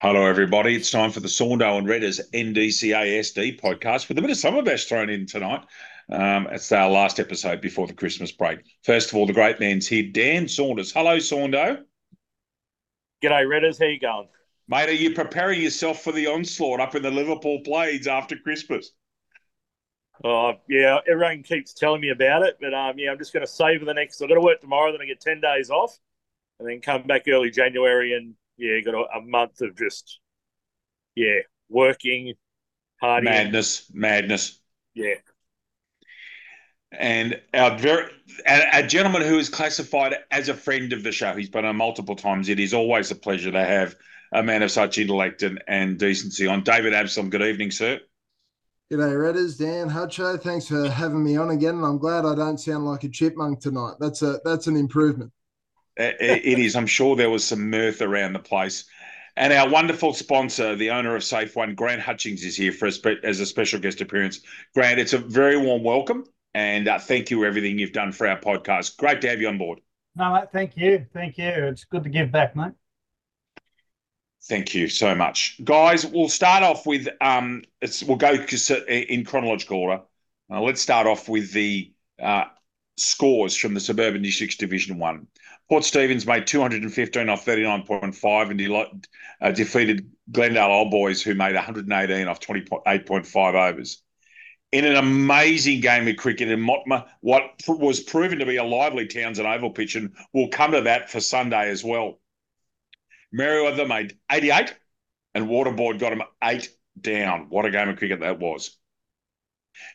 Hello, everybody. It's time for the Saundo and Redders NDCASD podcast with a bit of summer bash thrown in tonight. Um, it's our last episode before the Christmas break. First of all, the great man's here, Dan Saunders. Hello, Saundo. G'day, Redders. How you going? Mate, are you preparing yourself for the onslaught up in the Liverpool Blades after Christmas? Oh, yeah, everyone keeps telling me about it, but um, yeah, I'm just going to save for the next. I've got to work tomorrow, then I get 10 days off, and then come back early January and yeah, got a, a month of just yeah working, partying, madness, madness. Yeah. And our very a, a, gentleman who is classified as a friend of the show. He's been on multiple times. It is always a pleasure to have a man of such intellect and, and decency on. David Absalom, good evening, sir. G'day, Redders. Dan Hutcho. Thanks for having me on again. And I'm glad I don't sound like a chipmunk tonight. That's a that's an improvement it is. I'm sure there was some mirth around the place. And our wonderful sponsor, the owner of Safe One, Grant Hutchins, is here for us as a special guest appearance. Grant, it's a very warm welcome, and uh, thank you for everything you've done for our podcast. Great to have you on board. No, mate, thank you, thank you. It's good to give back, mate. Thank you so much, guys. We'll start off with um, it's we'll go in chronological order. Uh, let's start off with the uh, scores from the Suburban Districts Division One. Port Stephens made 215 off 39.5 and de- uh, defeated Glendale Old Boys, who made 118 off 28.5 overs. In an amazing game of cricket in Motma, what was proven to be a lively Townsend Oval pitch, and we'll come to that for Sunday as well. Merewether made 88, and Waterboard got him eight down. What a game of cricket that was.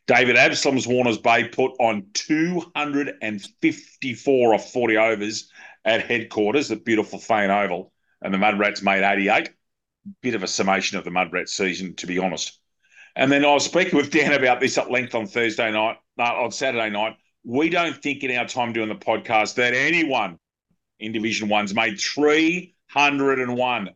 David Absalom's Warners Bay put on 254 off 40 overs at headquarters, the beautiful Fane Oval, and the Mud Rats made 88. Bit of a summation of the Mud Rats season, to be honest. And then I was speaking with Dan about this at length on Thursday night, no, on Saturday night. We don't think in our time doing the podcast that anyone in Division One's made 301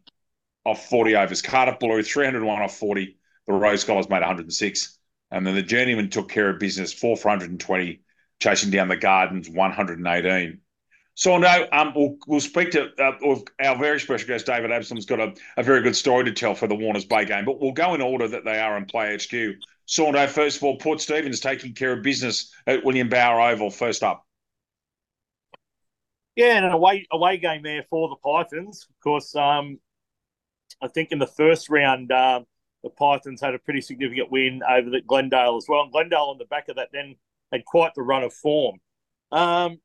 off 40 overs. Cardiff Blue, 301 off 40. The Rose Scholars made 106. And then the journeyman took care of business, 420, chasing down the Gardens, 118. So no, um, we'll, we'll speak to uh, our very special guest, David Absalom's got a, a very good story to tell for the Warners Bay game, but we'll go in order that they are in Play HQ. Saundo, first of all, Port Stephens taking care of business at William Bower Oval, first up. Yeah, and an away away game there for the Pythons. Of course, um, I think in the first round, um, the Pythons had a pretty significant win over the Glendale as well. And Glendale on the back of that then had quite the run of form. Um,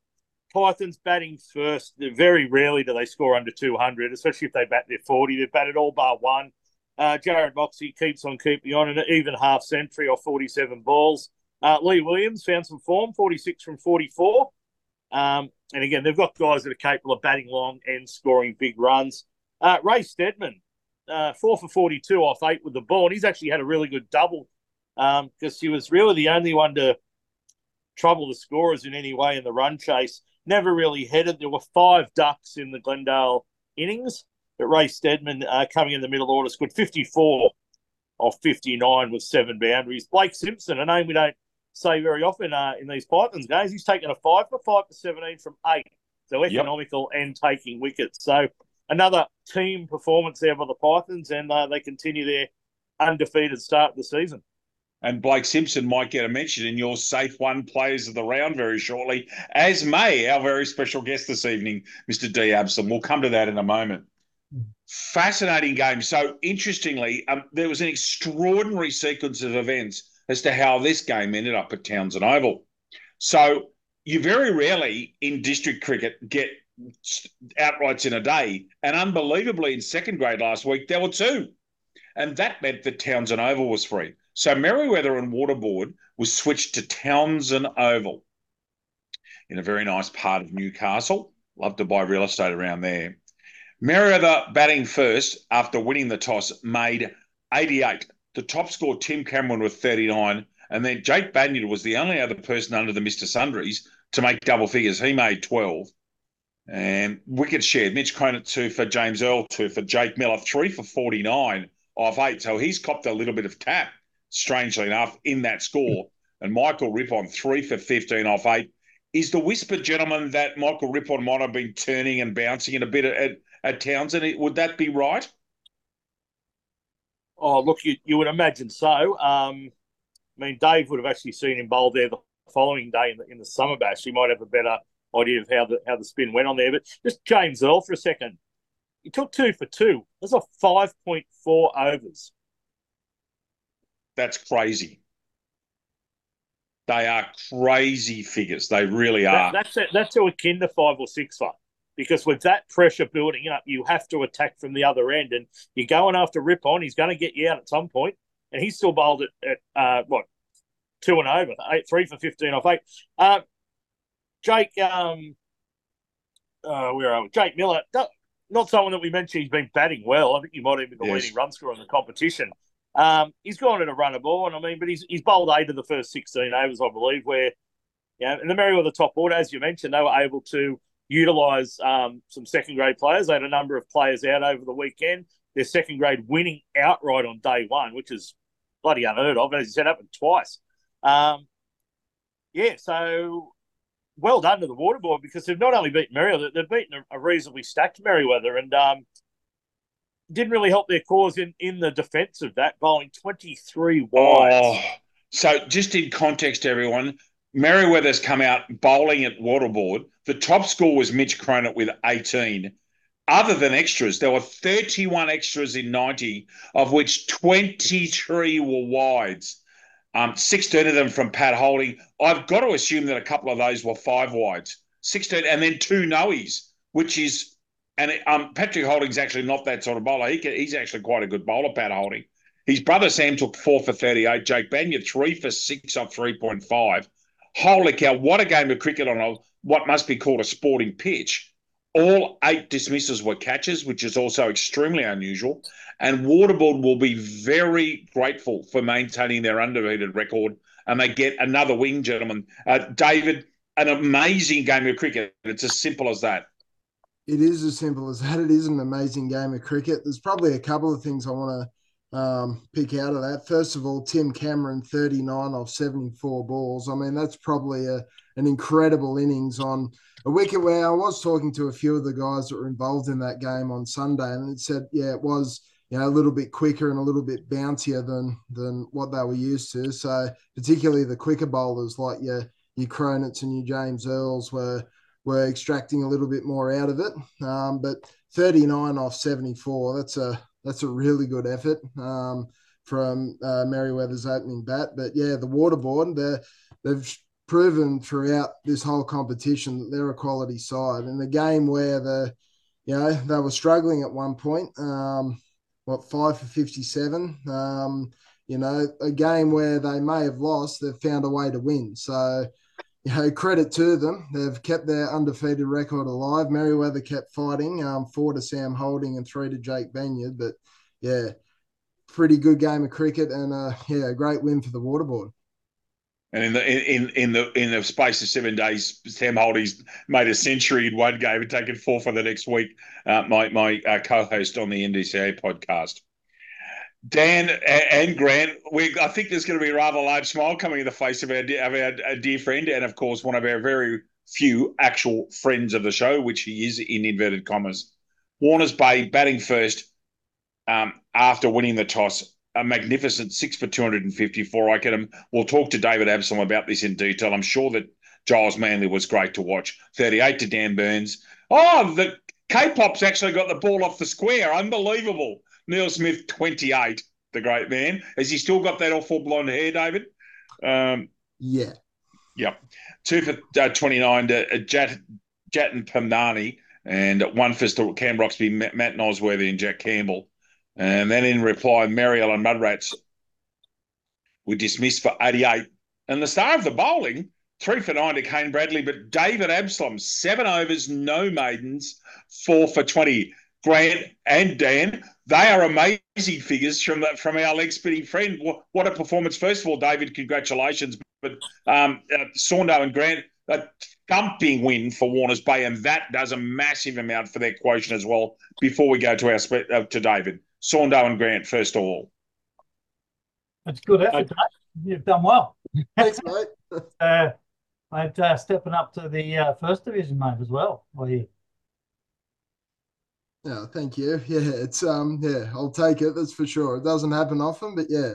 Pythons batting first. Very rarely do they score under 200, especially if they bat their 40. They've batted all bar one. Uh, Jared Moxey keeps on keeping on, and even half century or 47 balls. Uh, Lee Williams found some form, 46 from 44. Um, and again, they've got guys that are capable of batting long and scoring big runs. Uh, Ray Stedman, uh, four for 42 off eight with the ball. And he's actually had a really good double because um, he was really the only one to trouble the scorers in any way in the run chase. Never really headed. There were five ducks in the Glendale innings, but Ray Stedman uh, coming in the middle order scored 54 off 59 with seven boundaries. Blake Simpson, a name we don't say very often uh, in these Pythons games, he's taken a five for five for 17 from eight. So economical yep. and taking wickets. So another team performance there by the Pythons, and uh, they continue their undefeated start of the season. And Blake Simpson might get a mention in your safe one players of the round very shortly, as may our very special guest this evening, Mr. D. Absalom. We'll come to that in a moment. Fascinating game. So, interestingly, um, there was an extraordinary sequence of events as to how this game ended up at Townsend Oval. So, you very rarely in district cricket get outrights in a day. And unbelievably, in second grade last week, there were two. And that meant that Townsend Oval was free. So Merewether and Waterboard was switched to Townsend Oval in a very nice part of Newcastle. Love to buy real estate around there. Merewether batting first after winning the toss made 88. The top score, Tim Cameron with 39. And then Jake Banyard was the only other person under the Mr. Sundries to make double figures. He made 12. And wicket share, Mitch Conant two for James Earl, two for Jake Miller, three for 49 off eight. So he's copped a little bit of tap, strangely enough, in that score. And Michael Rippon, three for 15 off eight. Is the whisper, gentlemen, that Michael Rippon might have been turning and bouncing in a bit at, at Townsend? Would that be right? Oh, look, you, you would imagine so. Um, I mean, Dave would have actually seen him bowl there the following day in the, in the summer bash. He might have a better idea of how the how the spin went on there. But just James Earl for a second. He took two for two. That's a 5.4 overs. That's crazy. They are crazy figures. They really That, are. that's a, that's to akin to five or six for. Because with that pressure building up, you have to attack from the other end, and you're going after Rippon. He's going to get you out at some point, and he's still bowled at, at uh, what two and over, eight three for fifteen off eight. Uh, Jake, um, uh, where are we? Jake Miller, not, not someone that we mentioned. He's been batting well. I think he might even be the Yes. leading run scorer in the competition. Um, he's gone at a run of ball, and I mean, but he's he's bowled eight of the first sixteen overs, I believe. Where, yeah, in the Merewether top order, as you mentioned, they were able to utilise um, some second grade players. They had a number of players out over the weekend. Their second grade winning outright on day one, which is bloody unheard of. As you said, happened twice. Um, yeah, so well done to the Waterboard because they've not only beaten Merewether, they've beaten a, reasonably stacked Merewether and um, didn't really help their cause in, in the defence of that, bowling 23 wides. Oh, so just in context, everyone, Merewether's come out bowling at Waterboard. The top score was Mitch Cronut with 18. Other than extras, there were 31 extras in 90, of which 23 were wides. Um, 16 of them from Pat Holding. I've got to assume that a couple of those were five wides. 16, and then two noes, which is, and it, um, Patrick Holding's actually not that sort of bowler. He can, he's actually quite a good bowler, Pat Holding. His brother Sam took four for 38. Jake Banyard, three for six off 3.5. Holy cow, what a game of cricket on a what must be called a sporting pitch. All eight dismissals were catches, which is also extremely unusual. And Waterboard will be very grateful for maintaining their undefeated record. And they get another wing, gentlemen. Uh, David, an amazing game of cricket. It's as simple as that. It is as simple as that. It is an amazing game of cricket. There's probably a couple of things I want to um, pick out of that. First of all, Tim Cameron, 39 off 74 balls. I mean, that's probably a, an incredible innings on a wicket where I was talking to a few of the guys that were involved in that game on Sunday, and it said, yeah, it was you know a little bit quicker and a little bit bouncier than than what they were used to. So particularly the quicker bowlers like your your Cronuts and your James Earls were were extracting a little bit more out of it. Um, but 39 off 74, that's a that's a really good effort um, from uh, Merewether's opening bat. But yeah, the Waterboard, they've proven throughout this whole competition that they're a quality side. In the game where the you know they were struggling at one point, um, what five for 57. Um, you know, a game where they may have lost, they've found a way to win. So you know, credit to them. They've kept their undefeated record alive. Merewether kept fighting, um, four to Sam Holding and three to Jake Banyard. But yeah, pretty good game of cricket and uh, yeah, a great win for the Waterboard. And in the in in the in the space of seven days, Sam Holding's made a century in one game and taken four for the next week. Uh, my my uh, co-host on the NDCA podcast. Dan and Grant, we I think there's going to be a rather large smile coming in the face of our, of our dear friend, and of course one of our very few actual friends of the show, which he is in inverted commas. Warners Bay batting first um, after winning the toss. A magnificent six for 254. I can. We'll talk to David Absalom about this in detail. I'm sure that Giles Manley was great to watch. 38 to Dan Burns. Oh, the K-pop's actually got the ball off the square. Unbelievable. Neil Smith, 28, the great man. Has he still got that awful blonde hair, David? Um, yeah. Yep. Two for uh, 29 to uh, Jat, and Pamnani and one for still Cam Roxby, Matt, Matt Nosworthy, and Jack Campbell. And then in reply, Maryland Mudrats were dismissed for 88. And the star of the bowling, three for nine to Kane Bradley, but David Absalom, seven overs, no maidens, four for 20. Grant and Dan, they are amazing figures from the, from our leg spinning friend. What a performance! First of all, David, congratulations. But um, uh, Saundo and Grant, a thumping win for Warners Bay, and that does a massive amount for their quotient as well. Before we go to our spe- uh, to David, Saundo and Grant, first of all. That's good effort. Dave. You've done well. Thanks, mate. uh, mate, uh, stepping up to the uh, first division, mate, as well. Well, you Yeah, thank you. Yeah, it's um, yeah, I'll take it. That's for sure. It doesn't happen often, but yeah.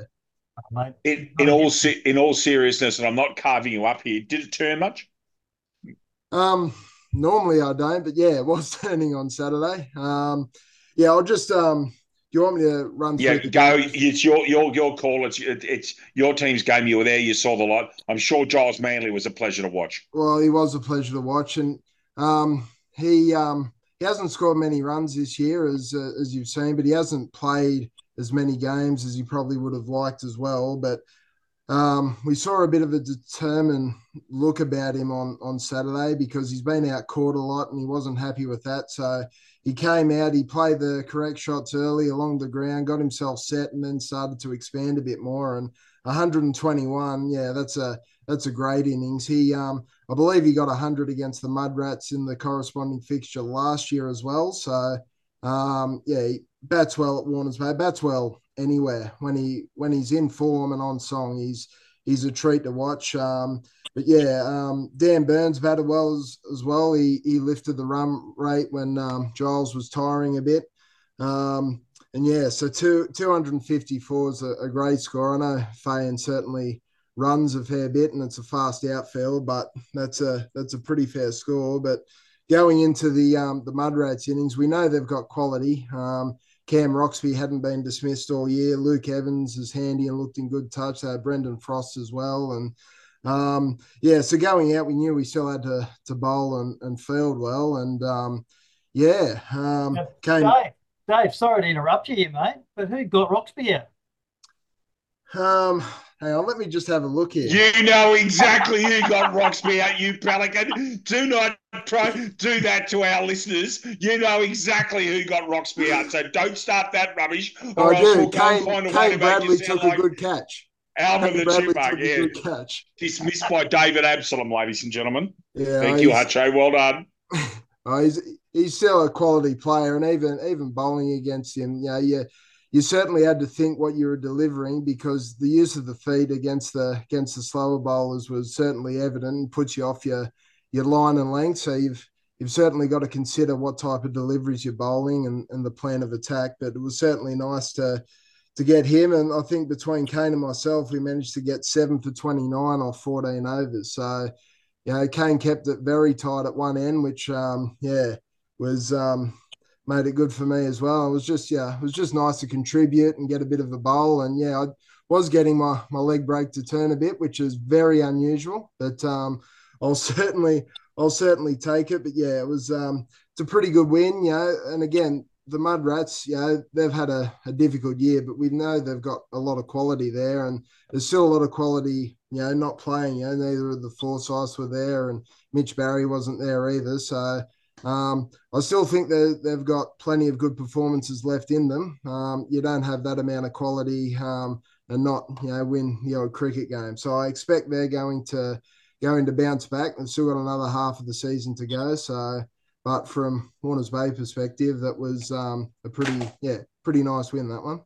Mate. In, in all se- in all seriousness, and I'm not carving you up here. Did it turn much? Um, normally I don't, but yeah, it was turning on Saturday. Um, yeah, I'll just um, do you want me to run? Yeah, through the go. games? It's your your your call. It's it's your team's game. You were there. You saw the lot. I'm sure Giles Manley was a pleasure to watch. Well, he was a pleasure to watch, and um, he um, he hasn't scored many runs this year, as uh, as you've seen, but he hasn't played as many games as he probably would have liked as well. But um, we saw a bit of a determined look about him on on Saturday because he's been out caught a lot and he wasn't happy with that. So he came out, he played the correct shots early along the ground, got himself set, and then started to expand a bit more. And 121, yeah, that's a that's a great innings. He, um, I believe, he got 100 against the Mudrats in the corresponding fixture last year as well. So, um, yeah, bats well at Warners Bay, bats well anywhere when he when he's in form and on song. He's he's a treat to watch. Um, but yeah, um, Dan Burns batted well as, as well. He he lifted the run rate when um, Giles was tiring a bit. Um, and yeah, so two, 254 is a, a great score. I know Fayan certainly runs a fair bit and it's a fast outfield, but that's a that's a pretty fair score. But going into the um, the Mudrats innings, we know they've got quality. Um, Cam Roxby hadn't been dismissed all year. Luke Evans is handy and looked in good touch. They had Brendan Frost as well. And um, yeah, so going out, we knew we still had to to bowl and, and field well. And um, yeah, um, came. Dave, sorry to interrupt you here, mate, but who got Roxby out? Um, hang on, let me just have a look here. You know exactly who got Roxby out, you pelican. Do not try do that to our listeners. You know exactly who got Roxby out. So don't start that rubbish, or I else do. we'll go and Kane, find a Kane to make Bradley you took sound like a good catch. Alvin Kane the Bradley Chipmunk. Yeah, good catch. dismissed by David Absalom, ladies and gentlemen. Yeah, Thank you, he's- Hutcho. Well done. Oh, he's he's still a quality player, and even even bowling against him, you know, you you certainly had to think what you were delivering because the use of the feet against the against the slower bowlers was certainly evident and puts you off your your line and length. So you've you've certainly got to consider what type of deliveries you're bowling and, and the plan of attack. But it was certainly nice to to get him, and I think between Kane and myself, we managed to get seven for twenty nine off fourteen overs. So you know, Kane kept it very tight at one end, which um, yeah was um, made it good for me as well. It was just yeah, it was just nice to contribute and get a bit of a bowl, and yeah, I was getting my my leg break to turn a bit, which is very unusual, but um, I'll certainly I'll certainly take it. But yeah, it was um, it's a pretty good win, you know, and again. The Mud Rats, you know, they've had a, a difficult year, but we know they've got a lot of quality there, and there's still a lot of quality, you know, not playing. You know, neither of the Forsyths were there, and Mitch Barry wasn't there either. So um, I still think that they've got plenty of good performances left in them. Um, you don't have that amount of quality um, and not, you know, win the old cricket game. So I expect they're going to going to bounce back. They've still got another half of the season to go. So, but from Warners Bay perspective, that was um, a pretty, yeah, pretty nice win that one.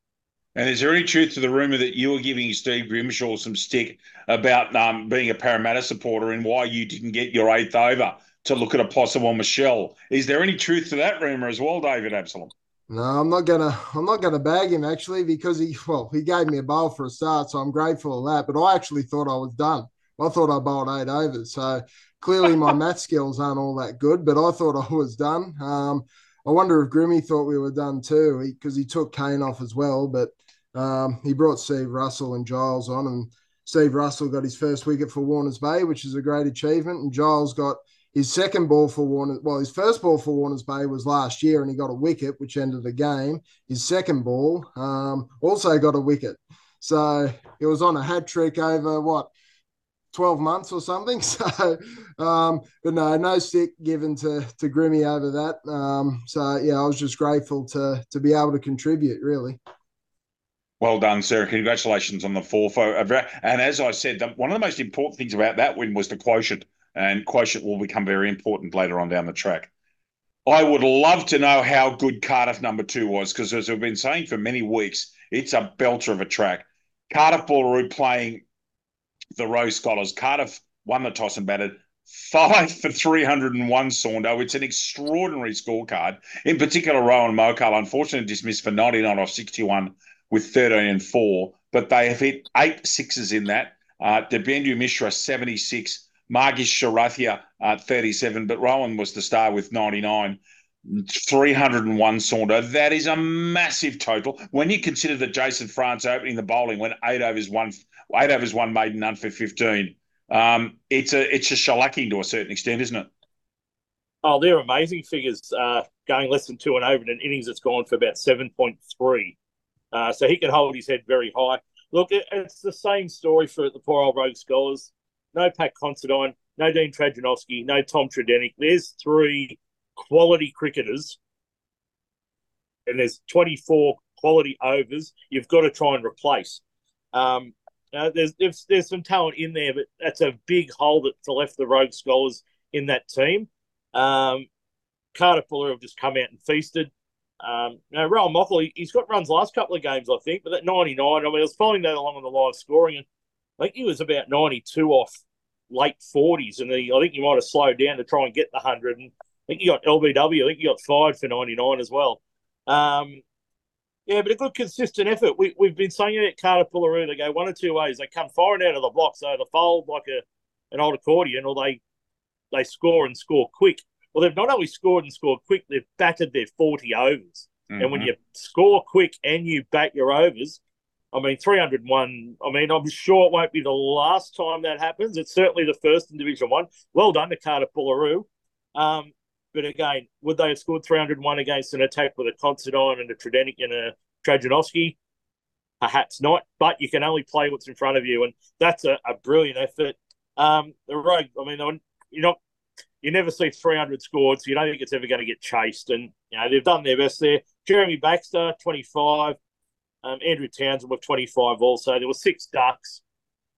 And is there any truth to the rumor that you were giving Steve Grimshaw some stick about um, being a Parramatta supporter and why you didn't get your eighth over to look at a possible Michelle? Is there any truth to that rumor as well, David Absalom? No, I'm not gonna. I'm not gonna bag him actually because he well he gave me a bowl for a start, so I'm grateful of that. But I actually thought I was done. I thought I bowled eight overs, so clearly my math skills aren't all that good. But I thought I was done. Um, I wonder if Grimmy thought we were done too, because he, he, took Kane off as well. But um, he brought Steve Russell and Giles on, and Steve Russell got his first wicket for Warners Bay, which is a great achievement. And Giles got his second ball for Warner, well, his first ball for Warners Bay was last year, and he got a wicket, which ended the game. His second ball um, also got a wicket, so it was on a hat trick over what 12 months or something. So, um, but no, no stick given to to Grimmy over that. Um, so yeah, I was just grateful to to be able to contribute. Really. Well done, sir. Congratulations on the four fourth. And as I said, one of the most important things about that win was the quotient, and quotient will become very important later on down the track. I would love to know how good Cardiff number two was, because as we've been saying for many weeks, it's a belter of a track. Cardiff Boolaroo playing the Rose Scholars. Cardiff won the toss and batted five for 301 Saundo. It's an extraordinary scorecard. In particular, Rowan Mokal, unfortunately dismissed for 99 off 61 with 13 and 4, but they have hit eight sixes in that. Uh, Debendra Mishra, 76. Marcus Sharathia, uh, 37, but Rowan was the star with 99. 301 Saunder. That is a massive total. When you consider that Jason France opening the bowling went eight overs one, eight overs one maiden none for 15. Um, it's a it's a shellacking to a certain extent, isn't it? Oh, they're amazing figures. Uh, going less than two and over in an innings that's gone for about seven point three. Uh, so he can hold his head very high. Look, it, it's the same story for the poor old rogue scholars. No Pat Considine, no Dean Trajanovski, no Tom Tredenick. There's three quality cricketers, and there's 24 quality overs. You've got to try and replace. Um, uh, there's, there's, there's some talent in there, but that's a big hole that's left the Rogue Scholars in that team. Um, Carter Fuller have just come out and feasted. Um, you Rowan Mockley, he's got runs last couple of games, I think, but that 99, I mean, I was following that along on the live scoring, and I think he was about 92 off late 40s, and he, I think he might have slowed down to try and get the 100. And I think he got LBW, I think he got fired for 99 as well. Um, yeah, but a good consistent effort. We, we've been saying it at Cardiff Boolaroo. They go one or two ways. They come firing out of the blocks, so they fold like a an old accordion, or they they score and score quick. Well, they've not only scored and scored quick, they've batted their 40 overs. Mm-hmm. And when you score quick and you bat your overs, I mean, 301, I mean, I'm sure it won't be the last time that happens. It's certainly the first in Division 1. Well done to Cardiff Boolaroo. Um, but again, would they have scored 301 against an attack with a Considine and a Tredenick and a Trajanovski? Perhaps not, but you can only play what's in front of you, and that's a, a brilliant effort. Um, the Rogue, I mean, you're not, you never see 300 scored, so you don't think it's ever going to get chased. And you know they've done their best there. Jeremy Baxter, 25. Um, Andrew Townsend with 25 also. There were six ducks.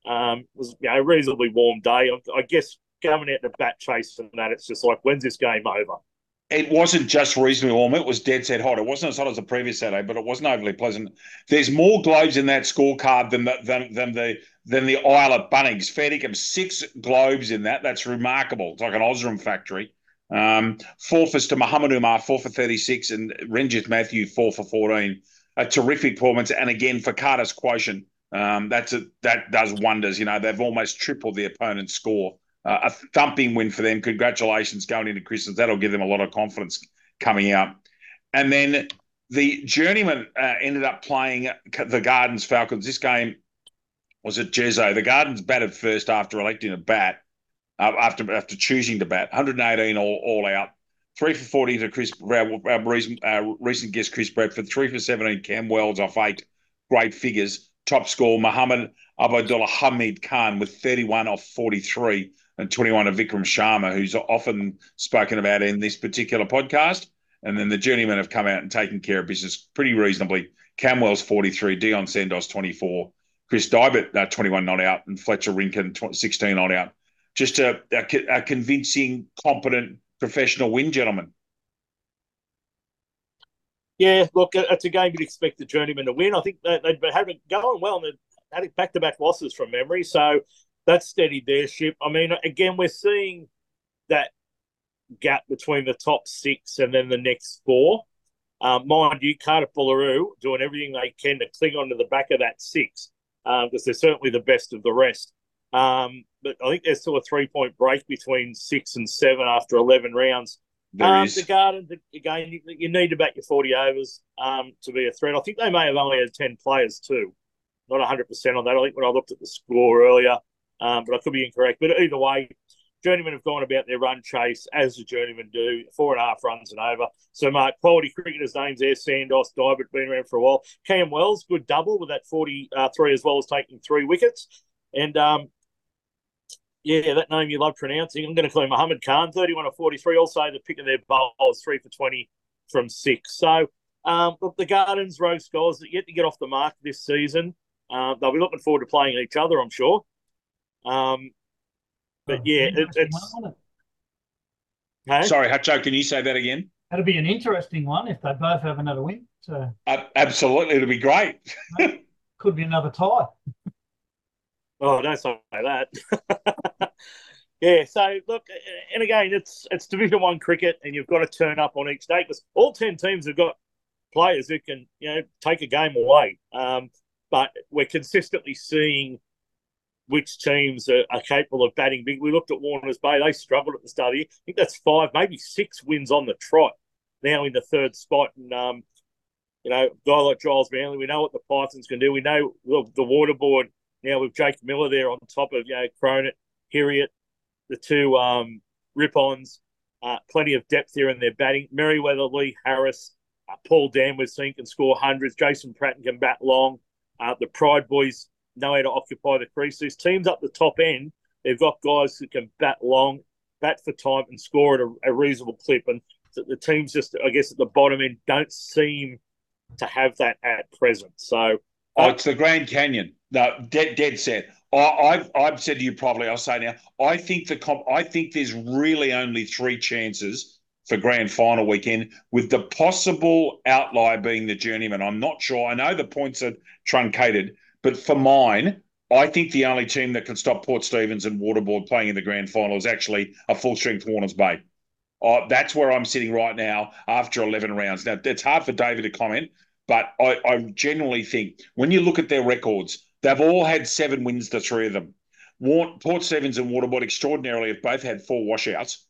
Um, it was you know, a reasonably warm day. I, I guess coming out the bat chase and that, it's just like, when's this game over? It wasn't just reasonably warm. It was dead set hot. It wasn't as hot as the previous Saturday, but it wasn't overly pleasant. There's more globes in that scorecard than the, than, than the than the aisle at Bunnings. Fair dinkum, six globes in that. That's remarkable. It's like an Osram factory. Um, four for to Muhammad Umar, four for 36, and Renjith Matthew, four for 14. A terrific performance. And again, for Carter's quotient, um, that's a, that does wonders. You know, they've almost tripled the opponent's score a thumping win for them. Congratulations going into Christmas. That'll give them a lot of confidence coming out. And then the journeyman uh, ended up playing the Gardens Falcons. This game was at Jezo. The Gardens batted first after electing a bat, uh, after after choosing to bat. 118 all, all out. Three for 40 to Chris, our, our recent, uh, recent guest Chris Bradford. Three for 17 Cam Wells off eight. Great figures. Top score, Muhammad Abdullah Hamid Khan with 31 off 43 and 21 of Vikram Sharma, who's often spoken about in this particular podcast. And then the journeymen have come out and taken care of business pretty reasonably. Cam Wells 43, Dion Sendos 24, Chris Dybert uh, 21 not out, and Fletcher Rinkin 16 not out. Just a, a, a convincing, competent, professional win, gentlemen. Yeah, look, it's a game you'd expect the journeyman to win. I think they've been having going well and they've had back to back losses from memory. So that's steadied their ship. I mean, again, we're seeing that gap between the top six and then the next four. Um, mind you, Cardiff Boolaroo doing everything they can to cling onto the back of that six because um, they're certainly the best of the rest. Um, but I think there's still a three point break between six and seven after 11 rounds. Um, the Gardens, again, you, you, need to back your 40 overs um, to be a threat. I think they may have only had 10 players too. Not 100% on that. I think when I looked at the score earlier, um, but I could be incorrect. But either way, journeymen have gone about their run chase as the journeymen do, four and a half runs and over. So, Mark, quality cricketers' names there Sandos, Dybert, been around for a while. Cam Wells, good double with that 43 uh, as well as taking three wickets. And um, yeah, that name you love pronouncing. I'm going to call him Muhammad Khan, 31 or 43. Also, the pick of their bowls, three for 20 from six. So, um, look, the Gardens, Rose Scholars, yet to get off the mark this season. Uh, they'll be looking forward to playing each other, I'm sure. Um, but oh, yeah, it, it's. One, hey? Sorry, Hutcho, can you say that again? That'd be an interesting one if they both have another win. So uh, absolutely, it'll be great. Could be another tie. Oh, don't say that. Yeah, so look, and again, it's it's Division One cricket, and you've got to turn up on each day because all ten teams have got players who can, you know, take a game away. Um, but we're consistently seeing which teams are, are, capable of batting big. We looked at Warners Bay; they struggled at the start of the year. I think that's five, maybe six wins on the trot. Now in the third spot, and um, you know, guy like Giles Manley, we know what the Pythons can do. We know the, the water board now with Jake Miller there on top of you know Cronin, Heriot, the two um, Rippons. Uh, plenty of depth here in their batting. Merewether, Lee Harris, uh, Paul Danworth seen can score hundreds. Jason Pratt can bat long. Uh, the Pride boys know how to occupy the crease. These teams up the top end, they've got guys who can bat long, bat for time, and score at a, a reasonable clip. And the teams just, I guess, at the bottom end don't seem to have that at present. So, oh, it's the Grand Canyon. No, dead, dead set. I've I've said to you probably. I'll say now. I think the comp. I think there's really only three chances for grand final weekend, with the possible outlier being the journeyman. I'm not sure. I know the points are truncated, but for mine, I think the only team that can stop Port Stephens and Waterboard playing in the grand final is actually a full strength Warners Bay. Uh, that's where I'm sitting right now after 11 rounds. Now, it's hard for David to comment, but I, I genuinely think when you look at their records, they've all had seven wins, the three of them. Port Stephens and Waterboard extraordinarily have both had four washouts.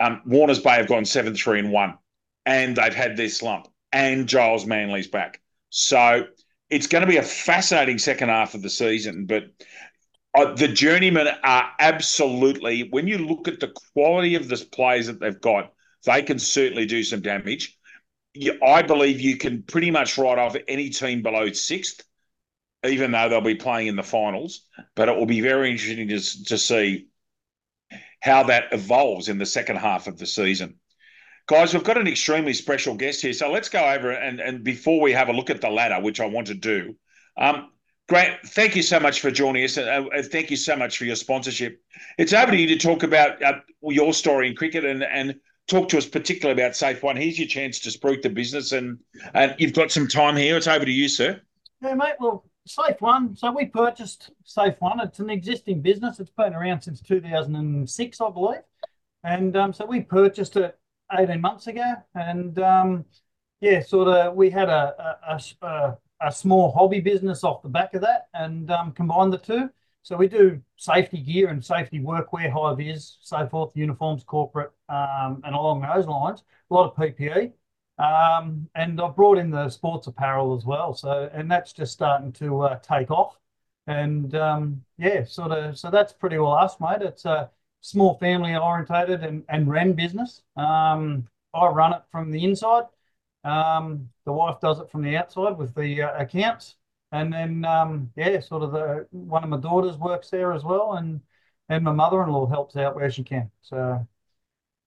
Um, Warners Bay have gone seven, three, and one, and they've had their slump. And Giles Manley's back, so it's going to be a fascinating second half of the season. But uh, the journeymen are absolutely. When you look at the quality of the players that they've got, they can certainly do some damage. I believe you can pretty much write off any team below sixth, even though they'll be playing in the finals. But it will be very interesting to, to see how that evolves in the second half of the season. Guys, we've got an extremely special guest here. So let's go over and, and before we have a look at the ladder, which I want to do, um, Grant, thank you so much for joining us. And uh, thank you so much for your sponsorship. It's over to you to talk about uh, your story in cricket and, and talk to us particularly about Safe One. Here's your chance to spruik the business, and, and you've got some time here. It's over to you, sir. Yeah, mate. Well, Safe One. So we purchased Safe One. It's an existing business. It's been around since 2006, I believe. And um, so we purchased it 18 months ago. And um, yeah, sort of we had a, a, a, a, small hobby business off the back of that and um, combined the two. So we do safety gear and safety workwear, high vis, so forth, uniforms, corporate, um, and along those lines. A lot of PPE. Um, and I've brought in the sports apparel as well. So, and that's just starting to uh, take off. And um, yeah, sort of, so that's pretty well us, mate. It's a small family orientated and, and ran business. Um, I run it from the inside. Um, the wife does it from the outside with the uh, accounts. And then, um, yeah, sort of the one of my daughters works there as well. And, and my mother in law helps out where she can. So,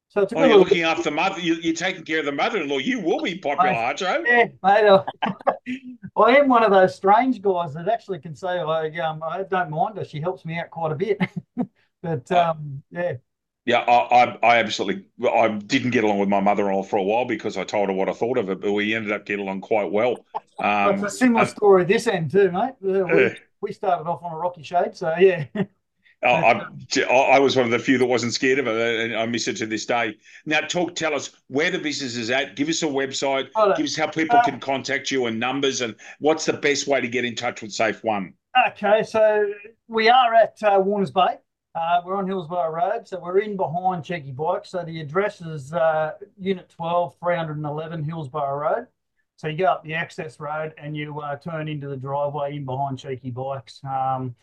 so it's a oh, you're looking bit... after mother. You, are taking care of the mother-in-law. You will be popular, aren't you? Yeah, mate. Uh, I am one of those strange guys that actually can say I um I don't mind her. She helps me out quite a bit. but um, yeah. Yeah, I, I, I, absolutely. I didn't get along with my mother-in-law for a while because I told her what I thought of it, but we ended up getting along quite well. Um, it's a similar uh, story this end too, mate. We, we started off on a rocky shade, so yeah. I, I, was one of the few that wasn't scared of it, and I miss it to this day. Now, talk, tell us where the business is at. Give us a website. Give us how people uh, can contact you and numbers, and what's the best way to get in touch with Safe One. Okay, so we are at uh, Warners Bay. Uh, we're on Hillsborough Road, so we're in behind Cheeky Bikes. So the address is uh, Unit 12, 311 Hillsborough Road. So you go up the access road and you uh, turn into the driveway in behind Cheeky Bikes. Um,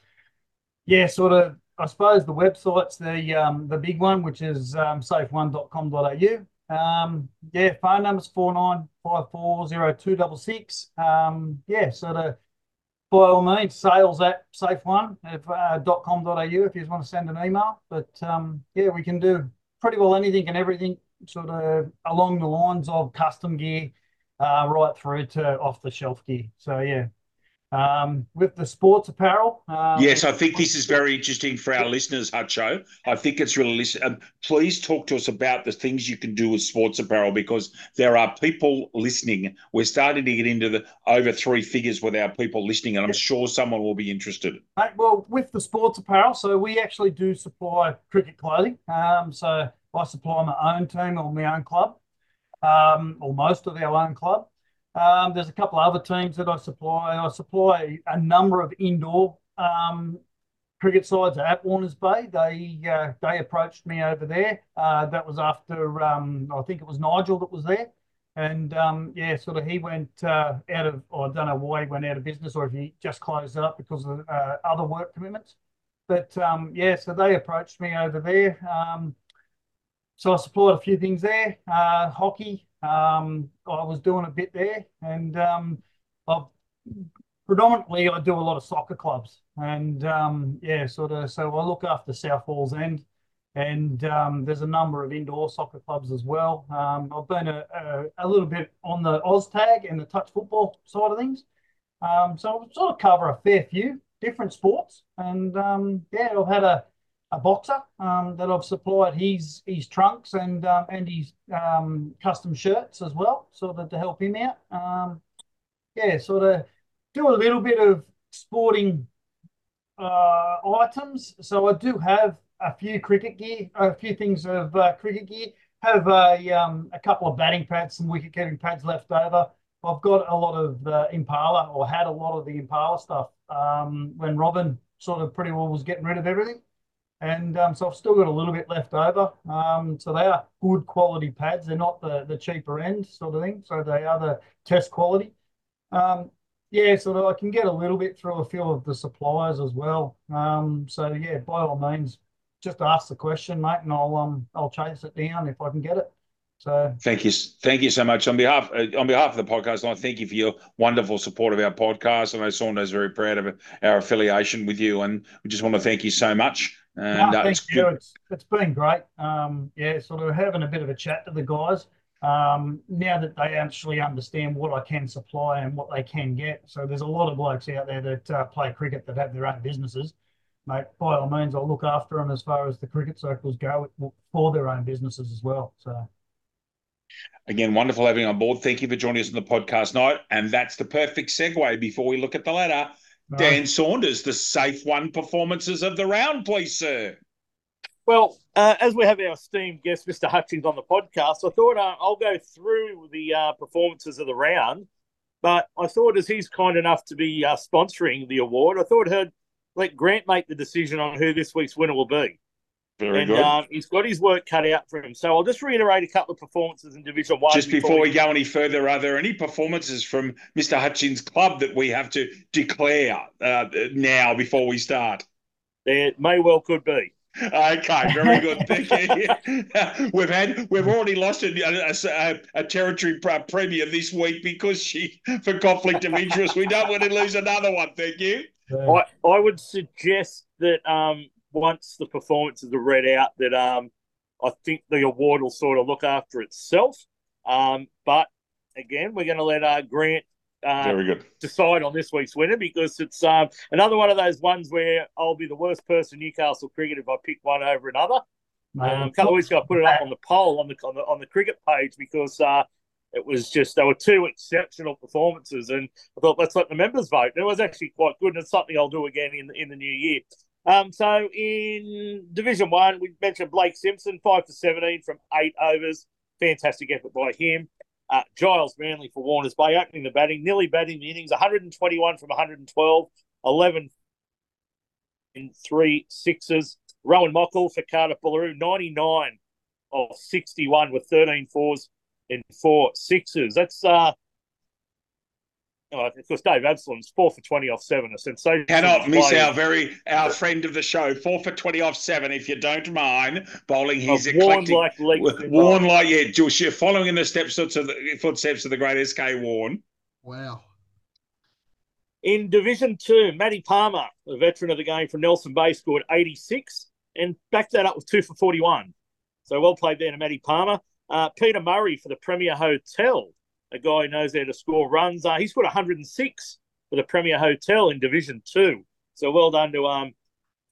yeah, sort of I suppose the website's the um, the big one, which is um, safe1.com.au. Um, yeah, phone number's four nine five four zero two double six. Um, yeah, so the by all means, sales at safe1 uh, if you just want to send an email. But um, yeah, we can do pretty well anything and everything sort of along the lines of custom gear uh, right through to off the shelf gear. So yeah, with the sports apparel. Um, yes, I think this is very interesting for our listeners, Hutcho. I think it's really. Um, please talk to us about the things you can do with sports apparel because there are people listening. We're starting to get into the over three figures with our people listening, and I'm sure someone will be interested. Well, with the sports apparel, so we actually do supply cricket clothing. Um, so I supply my own team or my own club, um, or most of our own club. Um, there's a couple of other teams that I supply. I supply a number of indoor um, cricket sides at Warners Bay. They uh, they approached me over there. Uh, that was after um, I think it was Nigel that was there, and um, yeah, sort of he went uh, out of. I don't know why he went out of business or if he just closed up because of uh, other work commitments. But um, yeah, so they approached me over there. Um, so I supplied a few things there. Uh, hockey, um, I was doing a bit there, and um, I've predominantly I do a lot of soccer clubs, and um, yeah, sort of. So I look after South Walls End, and um, there's a number of indoor soccer clubs as well. Um, I've been a, a, a, little bit on the OzTag and the touch football side of things, um, so I sort of cover a fair few different sports, and yeah, I've had a a boxer um, that I've supplied his his trunks and um, and his um, custom shirts as well, sort of to help him out. Um, yeah, sort of do a little bit of sporting uh, items. So I do have a few cricket gear, a few things of uh, cricket gear. Have a um, a couple of batting pads, some wicket keeping pads left over. I've got a lot of uh, Impala, or had a lot of the Impala stuff um, when Robin sort of pretty well was getting rid of everything. And um, so I've still got a little bit left over. Um, so they are good quality pads. They're not the, the cheaper end sort of thing. So they are the test quality. Um, yeah, so that I can get a little bit through a few of the suppliers as well. Um, so yeah, by all means, just ask the question, mate, and I'll um I'll chase it down if I can get it. So thank you, thank you so much on behalf uh, on behalf of the podcast. I thank you for your wonderful support of our podcast. I know Saunders very proud of our affiliation with you, and we just want to thank you so much. And no, thank you. It's, it's been great. Um, yeah, sort of having a bit of a chat to the guys. Um, now that they actually understand what I can supply and what they can get. So there's a lot of blokes out there that uh, play cricket that have their own businesses. Mate, by all means, I'll look after them as far as the cricket circles go for their own businesses as well. So. Again, wonderful having you on board. Thank you for joining us on the podcast night. And that's the perfect segue before we look at the ladder Dan Saunders, the safe one performances of the round, please, sir. Well, uh, as we have our esteemed guest, Mr. Hutchins, on the podcast, I thought uh, I'll go through the uh, performances of the round. But I thought, as he's kind enough to be uh, sponsoring the award, I thought I'd let Grant make the decision on who this week's winner will be. Very and, good. Um, he's got his work cut out for him. So I'll just reiterate a couple of performances in Division One. Just before, before we, we go any further, are there any performances from Mr. Hutchins' club that we have to declare uh, now before we start? There may well could be. Okay, very good. Thank you. we've had we've already lost a, a, a, territory premier this week because she for conflict of interest. We don't want to lose another one. Thank you. I, I would suggest that um, once the performances are read out, that um, I think the award will sort of look after itself. Um, but again, we're going to let uh, Grant uh, Very good. decide on this week's winner because it's um, another one of those ones where I'll be the worst person in Newcastle cricket if I pick one over another. Um, a couple of weeks ago, I put it up on the poll on the on the, on the cricket page because uh, it was just there were two exceptional performances, and I thought let's let the members vote. And it was actually quite good, and it's something I'll do again in in the new year. Um, so in Division One, we mentioned Blake Simpson, five for seventeen from eight overs. Fantastic effort by him. Uh, Giles Manley for Warners Bay opening the batting, nearly batting the innings, 121 from 112, 11 in three sixes. Rowan Mockle for Cardiff Boolaroo, 99 of 61 with 13 fours and four sixes. That's uh, Oh, of course, Dave Absalom's four for twenty off seven. A sensation. Cannot miss play. our very our friend of the show. Four for twenty off seven. If you don't mind bowling he's eclectic, worn like Warne like yeah, Josh, following in the steps of the footsteps of the great SK Warne. Wow. In Division Two, Matty Palmer, the veteran of the game from Nelson Bay, scored eighty six and backed that up with two for forty one. So well played there to Matty Palmer. Uh, Peter Murray for the Premier Hotel a guy who knows how to score runs. Uh, he scored 106 for the Premier Hotel in Division Two. So well done to um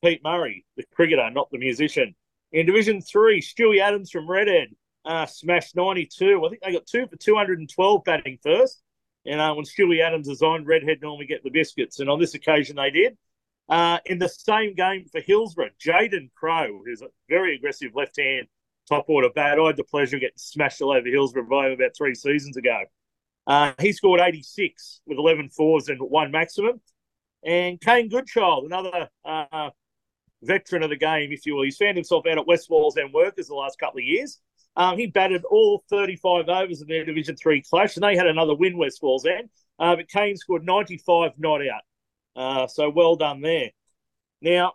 Pete Murray, the cricketer, not the musician. In Division Three, Stewie Adams from Redhead uh, smashed 92. I think they got two for 212 batting first. And uh, when Stewie Adams is on, Redhead normally get the biscuits. And on this occasion, they did. Uh, in the same game for Hillsborough, Jaden Crow, who's a very aggressive left hand top order bat. I had the pleasure of getting smashed all over Hillsborough by him about three seasons ago. Uh, he scored 86 with 11 fours and one maximum. And Kane Goodchild, another uh, veteran of the game, if you will. He's found himself out at West Wallsend Workers the last couple of years. Um, he batted all 35 overs in their Division 3 clash, and they had another win, West Wallsend. Uh, but Kane scored 95 not out. Uh, so well done there. Now,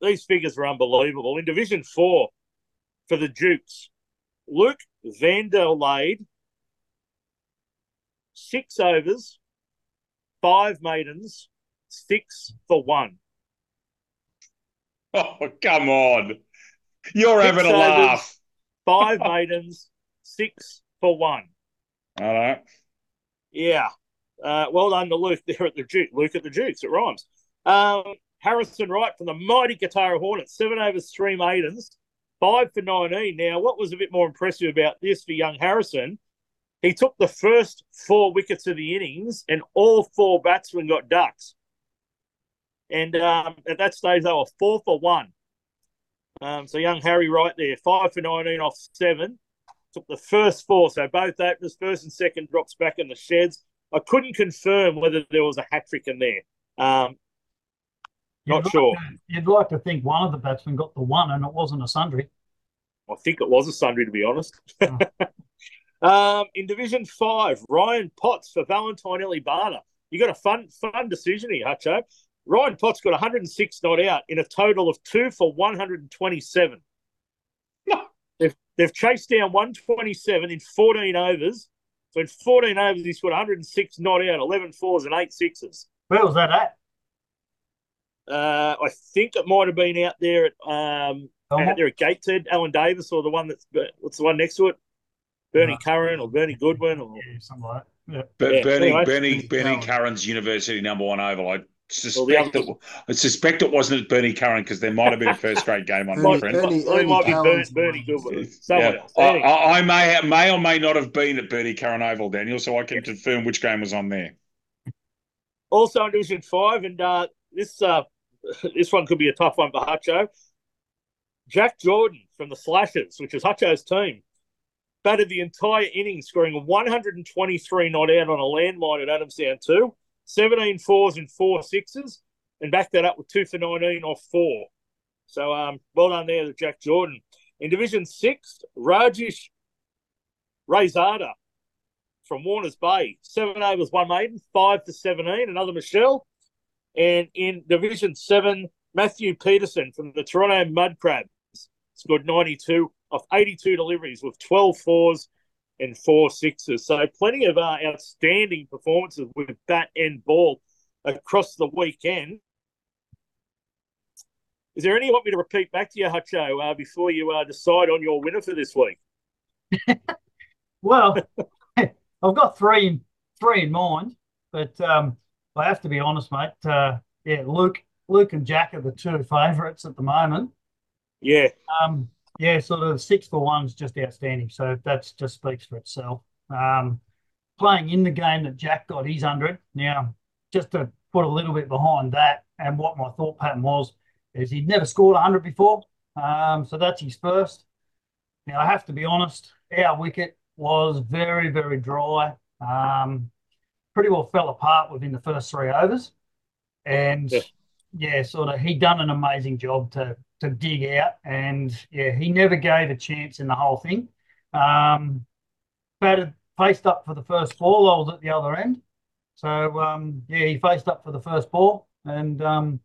these figures are unbelievable. In Division 4, for the Dukes, Luke Vanderlade, six overs, five maidens, six for one. Oh, come on. You're six having a overs, laugh. five maidens, six for one. All right. Yeah. Uh, well done to Luke there at the Duke. Luke at the Dukes. It rhymes. Um, Harrison Wright from the mighty Kotara Hornets, seven overs, three maidens, five for 19. Now, what was a bit more impressive about this for young Harrison, he took the first four wickets of the innings and all four batsmen got ducks. And um, at that stage, they were four for one. Um, so young Harry right there, five for 19 off seven. Took the first four. So both openers, first and second, drops back in the sheds. I couldn't confirm whether there was a hat trick in there. Um, not you'd sure. Like to, you'd like to think one of the batsmen got the one and it wasn't a sundry. I think it was a sundry, to be honest. Oh. um, in Division 5, Ryan Potts for Valentine Elibana. You got a fun fun decision here, Hutcho. Ryan Potts got 106 not out in a total of two for 127. they've, they've chased down 127 in 14 overs. So in 14 overs, he's got 106 not out, 11 fours and eight sixes. Where was that at? Uh, I think it might have been out there at um, out there at Gateshead, Alan Davis, or the one that's what's the one next to it, Bernie no. Curran or Bernie Goodwin, or yeah, something like that. Yeah. But yeah. Bernie, anyway, Bernie, Bernie Curran's University number one oval. I suspect well, it, I suspect it wasn't at Bernie Curran because there might have been a first grade game on Bernie, friend. Bernie, Bernie, might be Bernie, Bernie Goodwin. Yeah. I, I, I, may have, may or may not have been at Bernie Curran Oval, Daniel, so I can confirm which game was on there. Also in Division Five, and uh, this uh, this one could be a tough one for Hutcho. Jack Jordan from the Slashers, which is Hutcho's team, batted the entire inning, scoring 123 not out on a landmine at Adamstown 2, 17 fours and four sixes, and backed that up with two for 19 off four. So um, well done there to Jack Jordan. In Division 6, Rajesh Razada from Warners Bay, seven overs, one maiden, five to 17, another Michelle. And in Division 7, Matthew Peterson from the Toronto Mud Crabs scored 92 off 82 deliveries with 12 fours and four sixes. So plenty of uh, outstanding performances with bat and ball across the weekend. Is there any you want me to repeat back to you, Hutcho, uh, before you uh, decide on your winner for this week? well, I've got three three in mind, but um, I have to be honest, mate. Uh, yeah, Luke, Luke and Jack are the two favourites at the moment. Yeah. Um, yeah, sort of six for one's just outstanding. So that just speaks for itself. Um, playing in the game that Jack got his hundred. Now, just to put a little bit behind that, and what my thought pattern was, is he'd never scored hundred before. Um, so that's his first. Now I have to be honest, our wicket was very, very dry. Um, pretty well fell apart within the first three overs. And yeah, yeah sort of he done an amazing job to to dig out. And yeah, he never gave a chance in the whole thing. Um, batted faced up for the first ball. I was at the other end. So um, yeah, he faced up for the first ball and um,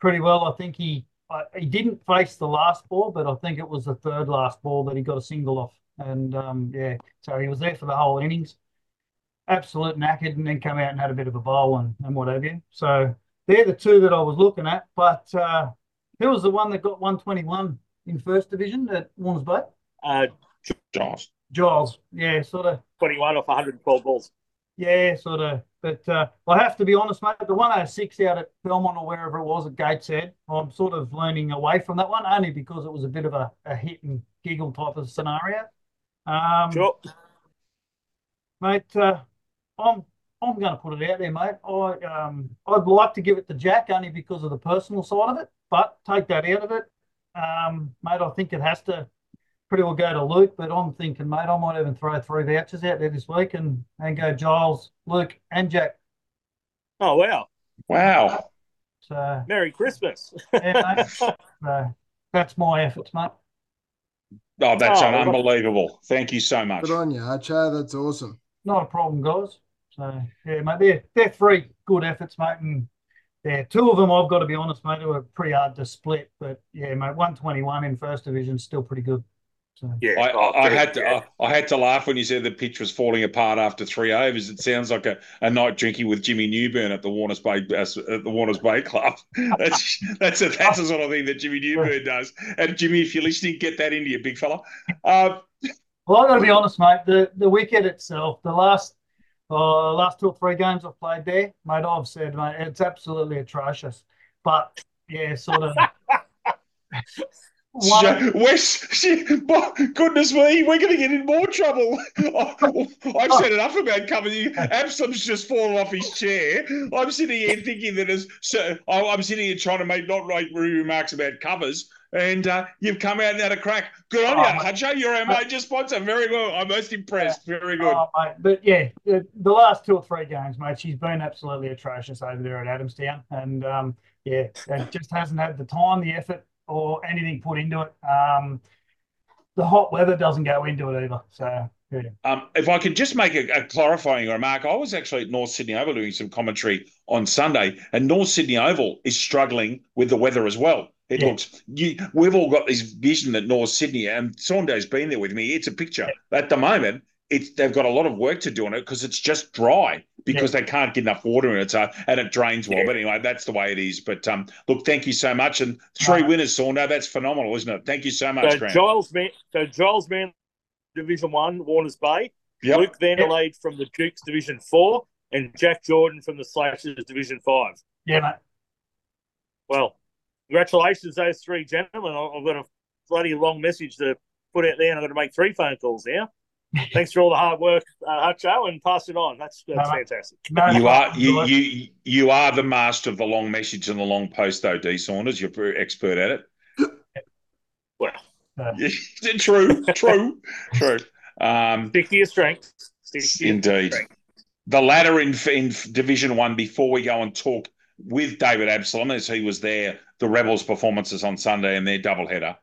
pretty well. I think he uh, he didn't face the last ball, but I think it was the third last ball that he got a single off. And um, yeah, so he was there for the whole innings absolute knackered and then come out and had a bit of a bowl and, and what have you. So they're the two that I was looking at. But uh, who was the one that got 121 in first division at Warners Bay? Uh, Giles. Giles, yeah, sort of 21 off 112 balls. yeah, sort of. But uh, I have to be honest, mate. The 106 out at Belmont or wherever it was at Gateshead, I'm sort of leaning away from that one only because it was a bit of a, a hit and giggle type of scenario. Um, Sure. mate. Uh, I'm I'm going to put it out there, mate. I um I'd like to give it to Jack only because of the personal side of it, but take that out of it, um, mate. I think it has to pretty well go to Luke, but I'm thinking, mate, I might even throw three vouchers out there this week and and go Giles, Luke, and Jack. Oh wow! Wow. So Merry Christmas. yeah, mate. so that's my efforts, mate. Oh, that's Oh, unbelievable. Thank you so much. Good on you, Archer. That's awesome. Not a problem, guys. So yeah, mate, they're they're three good efforts, mate, and yeah, two of them I've got to be honest, mate, they were pretty hard to split, but yeah, mate, one twenty one in first division is still pretty good. So Yeah, I, oh, I, I had to good. I, I had to laugh when you said the pitch was falling apart after three overs. It sounds like a, a night drinking with Jimmy Newburn at the Warners Bay uh, at the Warners Bay Club. That's that's a, that's the sort of thing that Jimmy Newburn does. And Jimmy, if you're listening, get that into you, big fella. Uh, Well, I've got to be honest, mate. The the wicket itself, the last uh, last two or three games I've played there, mate, I've said, mate, it's absolutely atrocious. But yeah, sort of. one, Wes, goodness me, we're going to get in more trouble. I've said enough about covering. Absalom's just fallen off his chair. I'm sitting here thinking that as so, I'm sitting here trying to make not make remarks about covers, and uh, you've come out and had a crack. Good on Oh, you. Hutcho. You're our major sponsor. Very well. I'm most impressed. Very good. oh, but yeah, the, the last two or three games, mate, she's been absolutely atrocious over there at Adamstown, and um, yeah, it just hasn't had the time, the effort, or anything put into it. Um, the hot weather doesn't go into it either. So yeah. Um, if I could just make a, a clarifying remark, I was actually at North Sydney Oval doing some commentary on Sunday, and North Sydney Oval is struggling with the weather as well. It Yeah. looks you, we've all got this vision that North Sydney, and Saundo's been there with me. It's a picture at the moment. It's they've got a lot of work to do on it because it's just dry because they can't get enough water in it, so and it drains well. Yeah. But anyway, that's the way it is. But um, look, thank you so much, and three Right. winners, Sondo. That's phenomenal, isn't it? Thank you so much, So Grant. Giles Man, so Giles Man, Division One, Warners Bay. Yep. Luke Vanderlade from the Dukes Division Four, and Jack Jordan from the Slashers Division Five. Yeah, mate. Well, congratulations, those three gentlemen. I- I've got a bloody long message to put out there, and I've got to make three phone calls now. Thanks for all the hard work, uh, Hutcho, and pass it on. That's that's No, fantastic. No You are you, you you are the master of the long message and the long post, though, D Saunders. You're very expert at it. Well, true, true, true. Um, stick to your strengths. Stick to your indeed. strengths. The ladder in in Division One. Before we go and talk with David Absalom, as he was there, the Rebels' performances on Sunday and their doubleheader.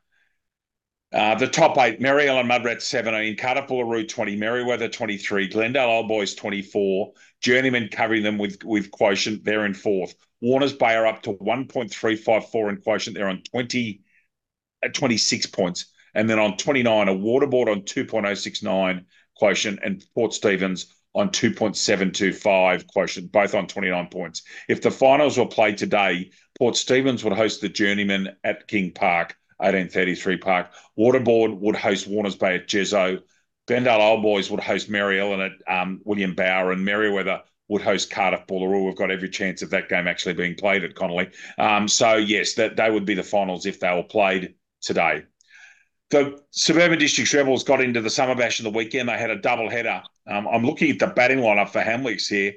Uh, the top eight: Maryland Mudrat seventeen, Carter Route twenty, Merewether twenty three, Glendale Old Boys twenty four, Journeyman covering them with with quotient. They're in fourth. Warners Bay are up to one point three five four in quotient. They're on twenty at twenty six points, and then on twenty nine, a Waterboard on two point oh six nine quotient, and Port Stephens on 2.725 quotient, both on 29 points. If the finals were played today, Port Stephens would host the Journeyman at King Park, 1833 Park. Waterboard would host Warners Bay at Jezzo. Glendale Old Boys would host Maryland at um, William Bower, and Merewether would host Cardiff Boolaroo. We've got every chance of that game actually being played at Connolly. Um, so, yes, that they would be the finals if they were played today. The Suburban Districts Rebels got into the Summer Bash in the weekend. They had a double header. Um, I'm looking at the batting lineup for Hamwicks here.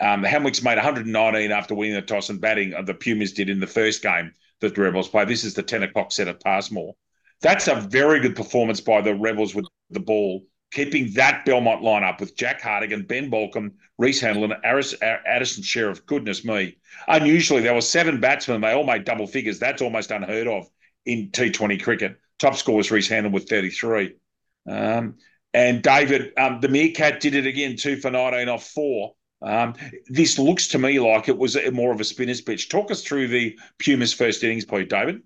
Um, the Hamwicks made 119 after winning the toss and batting. Uh, the Pumas did in the first game that the Rebels played. This is the 10 o'clock set at Passmore. That's a very good performance by the Rebels with the ball, keeping that Belmont lineup with Jack Hardigan, Ben Balcom, Reese Handlin, Aris, Addison Sheriff. Goodness me. Unusually, there were seven batsmen. They all made double figures. That's almost unheard of in T20 cricket. Top score was Reese Handlin with 33. Um, and David, um, the Meerkat did it again, two for 19 off four. Um, this looks to me like it was more of a spinner's pitch. Talk us through the Pumas' first innings, please, David.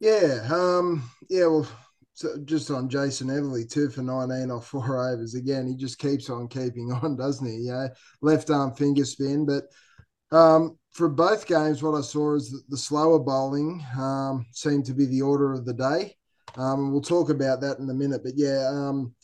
Yeah, um, yeah. Well, so just on Jason Everly, two for nineteen off four overs. Again, he just keeps on keeping on, doesn't he? Yeah, left arm finger spin. But um, for both games, what I saw is that the slower bowling um, seemed to be the order of the day. Um, we'll talk about that in a minute. But yeah, um,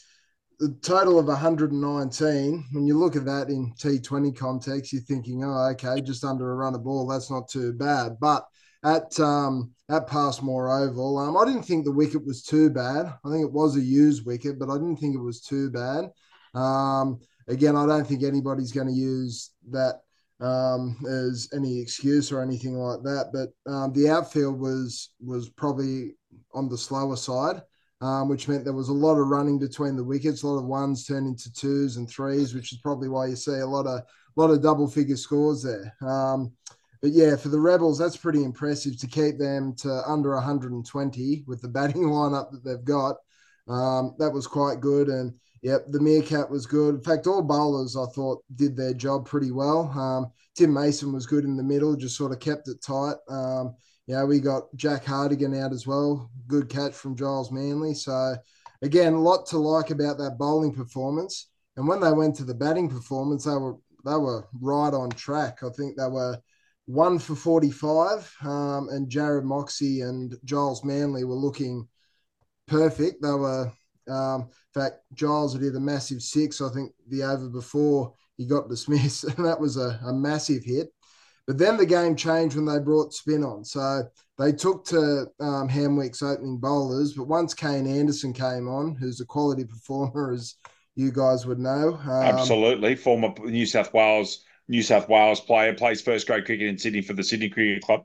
the total of 119, when you look at that in T20 context, you're thinking, oh, okay, just under a run of ball, that's not too bad. But at um, at Passmore Oval, um, I didn't think the wicket was too bad. I think it was a used wicket, but I didn't think it was too bad. Um, again, I don't think anybody's going to use that um, as any excuse or anything like that. But um, the outfield was was probably on the slower side um, which meant there was a lot of running between the wickets. A lot of ones turned into twos and threes, which is probably why you see a lot of lot of double figure scores there. Um, but yeah, for the Rebels, that's pretty impressive to keep them to under 120 with the batting lineup that they've got. Um, that was quite good. And yep, the Meerkat was good. In fact, all bowlers I thought did their job pretty well. Um, Tim Mason was good in the middle, just sort of kept it tight. Um, yeah, we got Jack Hardigan out as well. Good catch from Giles Manley. So, again, a lot to like about that bowling performance. And when they went to the batting performance, they were they were right on track. I think they were one for 45, um, and Jared Moxey and Giles Manley were looking perfect. They were, um, in fact, Giles had hit a massive six. I think the over before he got dismissed, and that was a, a massive hit. But then the game changed when they brought spin on. So they took to um, Hamwick's opening bowlers. But once Kane Anderson came on, who's a quality performer, as you guys would know. Um, Absolutely. Former New South Wales New South Wales player, plays first grade cricket in Sydney for the Sydney Cricket Club.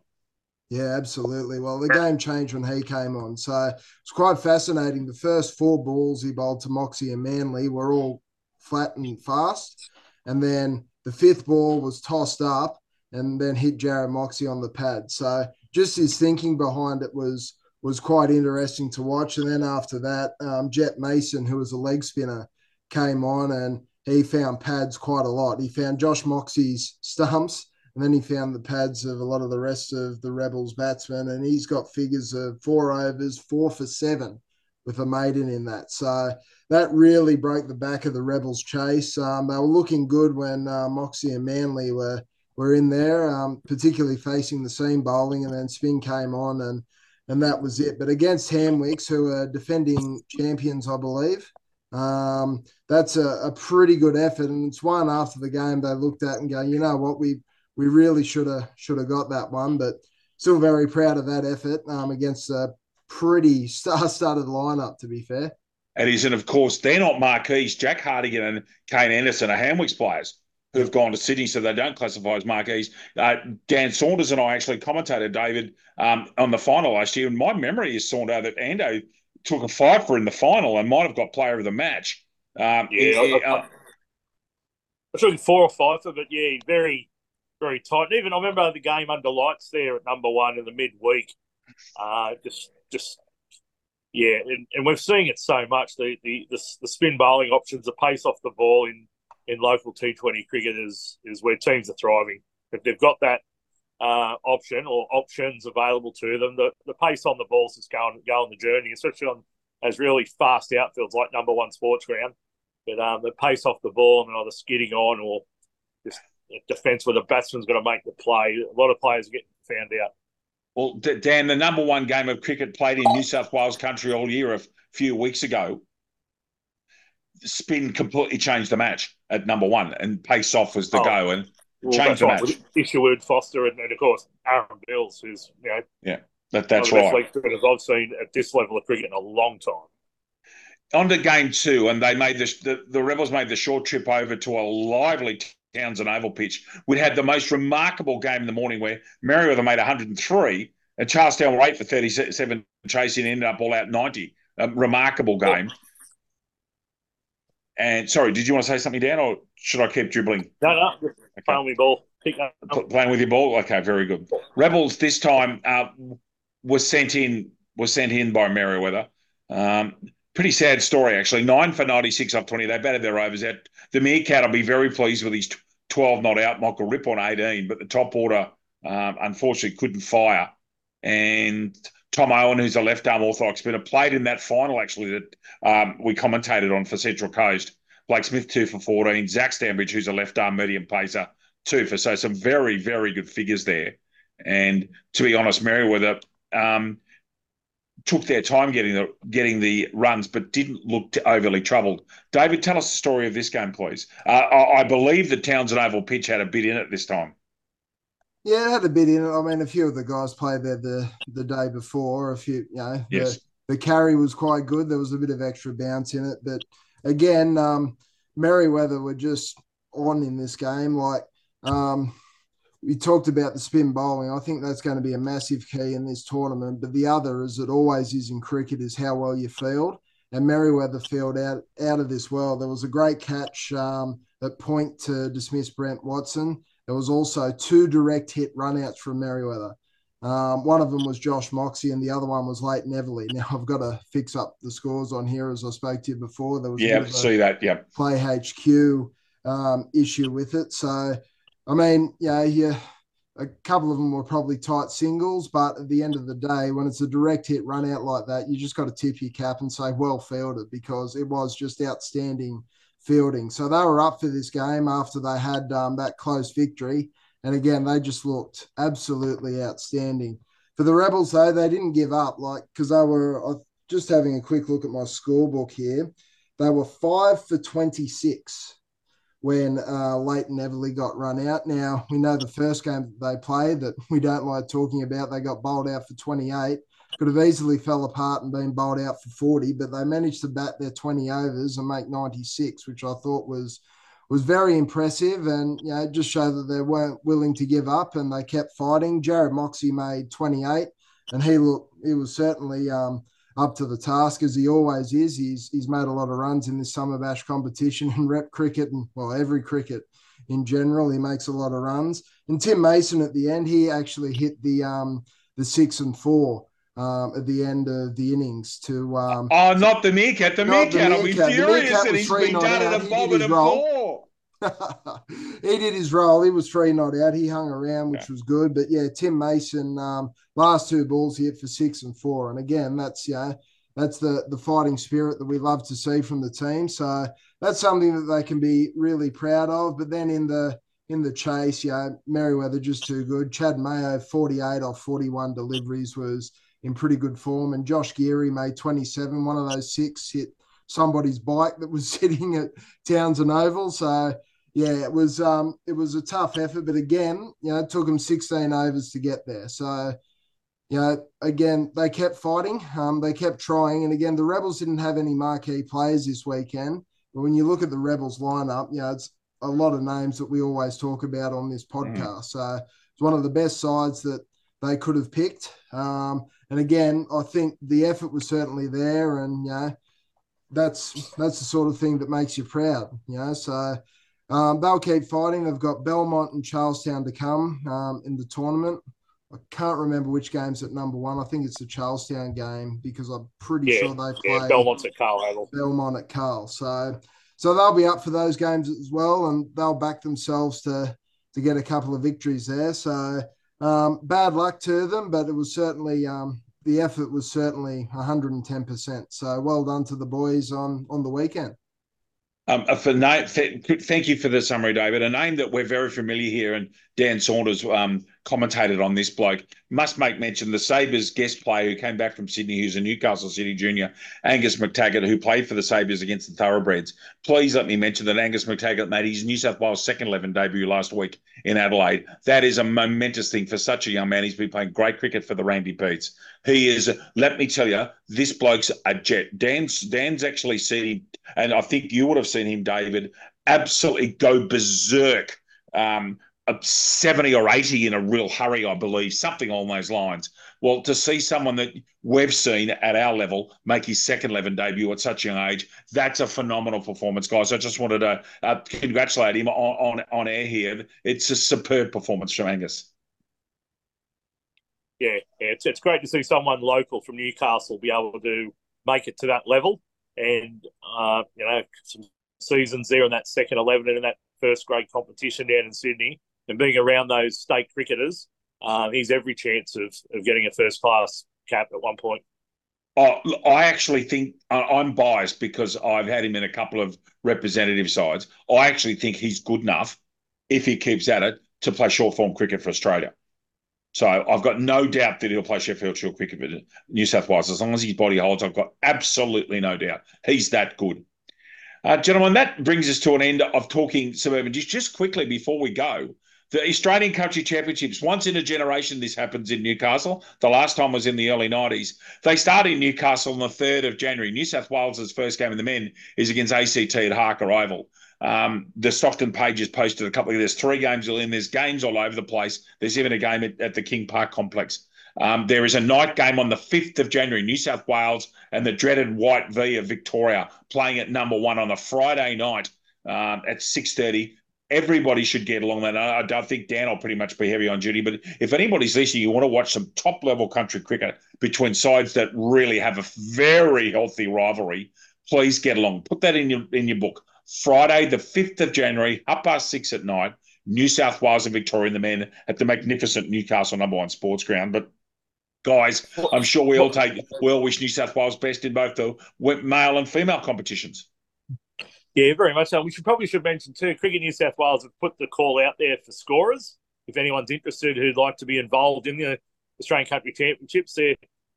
Yeah, absolutely. Well, the game changed when he came on. So it's quite fascinating. The first four balls he bowled to Moxey and Manley were all flat and fast. And then the fifth ball was tossed up and then hit Jarrod Moxey on the pad. So just his thinking behind it was was quite interesting to watch. And then after that, um, Jet Mason, who was a leg spinner, came on and he found pads quite a lot. He found Josh Moxey's stumps, and then he found the pads of a lot of the rest of the Rebels batsmen. And he's got figures of four overs, four for seven with a maiden in that. So that really broke the back of the Rebels' chase. Um, they were looking good when uh, Moxey and Manley were were in there, um, particularly facing the seam bowling, and then spin came on, and and that was it. But against Hamwicks, who are defending champions, I believe, um, that's a, a, pretty good effort, and it's one after the game they looked at and go, you know what, we we really should have should have got that one, but still very proud of that effort um, against a pretty star-studded lineup, to be fair. It is, and of course, they're not marquees. Jack Hardigan, and Kane Anderson are Hamwicks players who've gone to Sydney, so they don't classify as marquees. Uh, Dan Saunders and I actually commentated, David, um, on the final last year. And my memory is, Saunders, that Ando took a five for in the final and might have got player of the match. Um, yeah, he, I, I, uh, I took four or five of it. Yeah, very, very tight. And even I remember the game under lights there at number one in the midweek. Uh, just, just yeah, and, and we're seeing it so much. The, the the the spin bowling options, the pace off the ball in in local T20 cricket is is where teams are thriving. If they've got that uh, option or options available to them, the, the pace on the balls is going go on the journey, especially on as really fast outfields like number one sports ground. But um, the pace off the ball and either skidding on or just defence where the batsman's got to make the play. A lot of players are getting found out. Well, Dan, the number one game of cricket played in New South Wales country all year a few weeks ago spin completely changed the match at number one, and pace off was the oh, go and well, changed the match. Isherwood, Foster, and, and, of course Aaron Bills, who's you know yeah, that, that's right. As I've seen at this level of cricket in a long time. On to game two, and they made this, the, the Rebels made the short trip over to a lively Townsend Oval pitch. We had the most remarkable game in the morning where Merewether made 103 and Charlestown were eight for 37 chasing, ended up all out 90. A remarkable game. And sorry, did you want to say something, Dan, or should I keep dribbling? No, no, okay. playing with ball. Playing with your ball. Okay, very good. Rebels this time uh, was sent in was sent in by Merewether. Um, pretty sad story actually. Nine for ninety six off twenty. They batted their overs out. The Meerkat will be very pleased with his twelve not out. Michael Rippon eighteen, but the top order um, unfortunately couldn't fire. And Tom Owen, who's a left arm orthodox spinner, played in that final actually that um, we commentated on for Central Coast. Blake Smith, two for 14. Zach Stambridge, who's a left arm medium pacer, two for. So some very, very good figures there. And to be honest, Merewether, um, took their time getting the getting the runs, but didn't look overly troubled. David, tell us the story of this game, please. Uh, I, I, believe the Townsend Oval pitch had a bit in it this time. Yeah, it had a bit in it. I mean, a few of the guys played there the the day before. A few, you know, yes. the, the carry was quite good. There was a bit of extra bounce in it, but again, um, Merewether were just on in this game. Like um, we talked about the spin bowling. I think that's going to be a massive key in this tournament. But the other, as it always is in cricket, is how well you field. And Merewether field out out of this well. There was a great catch um, at point to dismiss Brent Watson. There was also two direct hit runouts from Merewether. Um, one of them was Josh Moxey, and the other one was Leighton Everley. Now I've got to fix up the scores on here, as I spoke to you before. There was yeah, see that, yeah, play HQ um, issue with it. So, I mean, yeah, yeah, a couple of them were probably tight singles, but at the end of the day, when it's a direct hit run out like that, you just got to tip your cap and say well fielded because it was just outstanding fielding. So they were up for this game after they had um, that close victory. And again, they just looked absolutely outstanding. For the Rebels, though, they didn't give up, like, because they were just having a quick look at my scorebook here. They were five for 26 when uh, Leighton Everly got run out. Now, we know the first game they played that we don't like talking about, they got bowled out for 28 could have easily fell apart and been bowled out for 40, but they managed to bat their 20 overs and make 96, which I thought was was very impressive and you know just show that they weren't willing to give up and they kept fighting. Jared Moxey made 28 and he looked he was certainly um, up to the task as he always is. He's he's made a lot of runs in this summer bash competition and rep cricket and well every cricket in general. He makes a lot of runs. And Tim Mason at the end, he actually hit the um, the six and four um, at the end of the innings to. Um, oh, not the meerkat. The meerkat. I'll be furious that he's been done at a bob and a four. he did his role. He was three not out. He hung around, which yeah. was good. But yeah, Tim Mason, um, last two balls he hit for six and four. And again, that's yeah, that's the the fighting spirit that we love to see from the team. So that's something that they can be really proud of. But then in the in the chase, yeah, Merewether just too good. Chad Mayo, 48 off 41 deliveries was in pretty good form. And Josh Geary made 27. One of those six hit somebody's bike that was sitting at Townsend Oval. So yeah, it was um, it was a tough effort, but again, you know, it took them 16 overs to get there. So you know, again, they kept fighting, um, they kept trying, and again, the Rebels didn't have any marquee players this weekend. But when you look at the Rebels lineup, you know, it's a lot of names that we always talk about on this mm. podcast. Mm. So it's one of the best sides that they could have picked. Um, and again, I think the effort was certainly there, and you know, that's that's the sort of thing that makes you proud. You know, so um, they'll keep fighting. They've got Belmont and Charlestown to come um, in the tournament. I can't remember which game's at number one. I think it's the Charlestown game because I'm pretty yeah, sure they play yeah, Belmont's at Carl. Belmont at Carl. So so they'll be up for those games as well, and they'll back themselves to to get a couple of victories there. So um, bad luck to them, but it was certainly um, the effort was certainly 110%. So well done to the boys on on the weekend. Um, for thank you for the summary, David. A name that we're very familiar here, and Dan Saunders um, commentated on this bloke. Must make mention the Sabres guest player who came back from Sydney, who's a Newcastle City junior, Angus McTaggart, who played for the Sabres against the Thoroughbreds. Please let me mention that Angus McTaggart made his New South Wales second 11 debut last week in Adelaide. That is a momentous thing for such a young man. He's been playing great cricket for the Randy Petes. He is, let me tell you, this bloke's a jet. Dan's, Dan's actually seen and I think you would have seen him, David, absolutely go berserk. Um, 70 or 80 in a real hurry, I believe, something along those lines. Well, to see someone that we've seen at our level make his second 11 debut at such a young age, that's a phenomenal performance, guys. I just wanted to uh, congratulate him on, on, on air here. It's a superb performance from Angus. Yeah, yeah it's, it's great to see someone local from Newcastle be able to make it to that level. And, uh, you know, some seasons there in that second 11 and in that first grade competition down in Sydney and being around those state cricketers, um, he's every chance of, of getting a first class cap at one point. Oh, I actually think I'm biased because I've had him in a couple of representative sides. I actually think he's good enough, if he keeps at it, to play short form cricket for Australia. So I've got no doubt that he'll play Sheffield Shield cricket for New South Wales. As long as his body holds, I've got absolutely no doubt. He's that good. Uh, gentlemen, that brings us to an end of talking suburban. Just, just quickly before we go, the Australian Country Championships, once in a generation, this happens in Newcastle. The last time was in the early 90s. They start in Newcastle on the 3rd of January. New South Wales' first game of the men is against ACT at Harker Oval. Um, the Stockton pages posted a couple of there's three games in. There's games all over the place. There's even a game at, at the King Park complex. Um, there is a night game on the 5th of January, New South Wales and the dreaded White V of Victoria playing at number one on a Friday night um, at 6.30 everybody should get along that. I, I think Dan will pretty much be heavy on duty, but if anybody's listening, you want to watch some top level country cricket between sides that really have a very healthy rivalry, please get along. Put that in your in your book. Friday, the fifth of January, up past six at night. New South Wales and Victoria, the men at the magnificent Newcastle number one sports ground. But guys, I'm sure we all take we all wish New South Wales best in both the male and female competitions. Yeah, very much so. We should probably should mention too, Cricket New South Wales have put the call out there for scorers. If anyone's interested who'd like to be involved in the Australian Country Championships, they're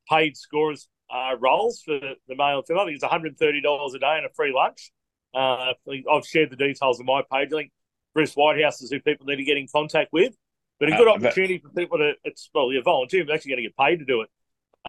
paid scorers uh, roles for the male and female. I think it's $130 a day and a free lunch. Uh, I've shared the details on my page. I think Bruce Whitehouse is who people need to get in contact with. But a good uh, opportunity for people to, it's probably a volunteer, but actually going to get paid to do it.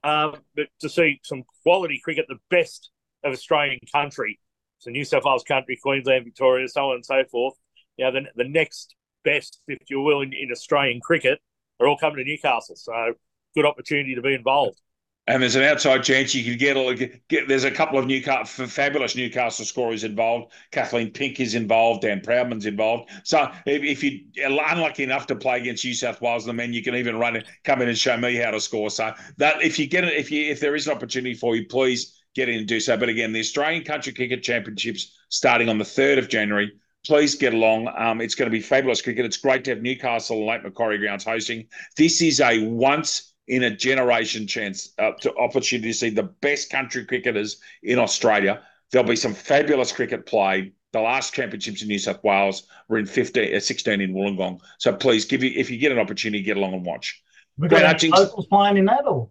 Um, but to see some quality cricket, the best of Australian country, so New South Wales country, Queensland, Victoria, so on and so forth. You know, the, the next best, if you will, in, in Australian cricket are all coming to Newcastle. So good opportunity to be involved. And there's an outside chance you could get, get there's a couple of Newcastle fabulous Newcastle scorers involved. Kathleen Pink is involved, Dan Proudman's involved. So if, if you're unlucky enough to play against New South Wales, the men you can even run it, come in and show me how to score. So that if you get it, if you if there is an opportunity for you, please get in and do so. But again, the Australian Country Cricket Championships starting on the 3rd of January. Please get along. Um, it's going to be fabulous cricket. It's great to have Newcastle and Lake Macquarie Grounds hosting. This is a once in a generation chance uh, to opportunity to see the best country cricketers in Australia. There'll be some fabulous cricket played. The last championships in New South Wales were in 15, uh, 16 in Wollongong. So please, give you if you get an opportunity, get along and watch. We got locals playing in that, or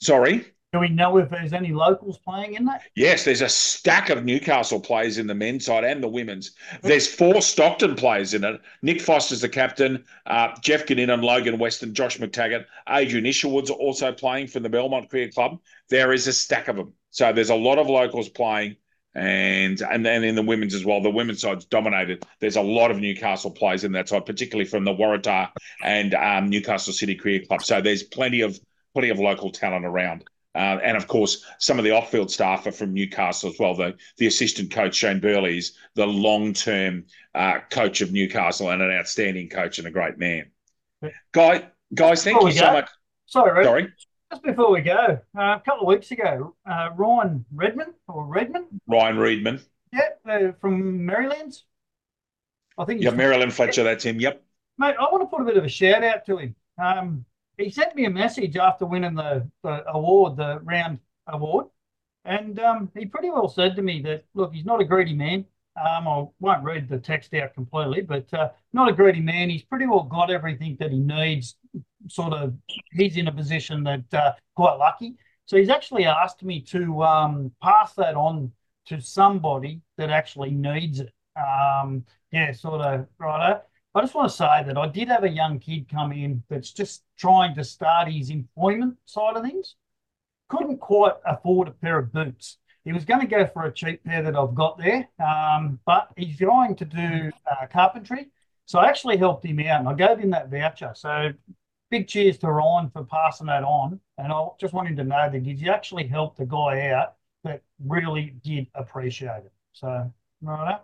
sorry. Do we know if there's any locals playing in that? Yes, there's a stack of Newcastle players in the men's side and the women's. There's four Stockton players in it. Nick Foster's the captain. Uh, Jeff Ginningham, Logan Weston, Josh McTaggart, Adrian Isherwood's also playing for the Belmont Cricket Club. There is a stack of them. So there's a lot of locals playing. And and then in the women's as well, the women's side's dominated. There's a lot of Newcastle players in that side, particularly from the Waratah and um, Newcastle City Cricket Club. So there's plenty of plenty of local talent around. Uh, and of course, some of the off-field staff are from Newcastle as well. The the assistant coach Shane Burley is the long-term uh, coach of Newcastle and an outstanding coach and a great man. Guy, guys, thank you so much. Sorry, Sorry. Just before we go, uh, a couple of weeks ago, uh, Ryan Redman or Redman, Ryan Reedman, yeah, uh, from Maryland. I think. Yeah, Maryland Fletcher. That's him. Yep. Mate, I want to put a bit of a shout out to him. Um, he sent me a message after winning the, the award, the round award, and um, he pretty well said to me that look, he's not a greedy man. Um, I won't read the text out completely, but uh, not a greedy man. He's pretty well got everything that he needs. Sort of, he's in a position that uh, quite lucky. So he's actually asked me to um, pass that on to somebody that actually needs it. Um, yeah, sort of right. I just want to say that I did have a young kid come in that's just trying to start his employment side of things. Couldn't quite afford a pair of boots. He was going to go for a cheap pair that I've got there, um, but he's going to do uh, carpentry. So I actually helped him out and I gave him that voucher. So big cheers to Ryan for passing that on. And I just want him to know that he's actually helped a guy out that really did appreciate it. So, right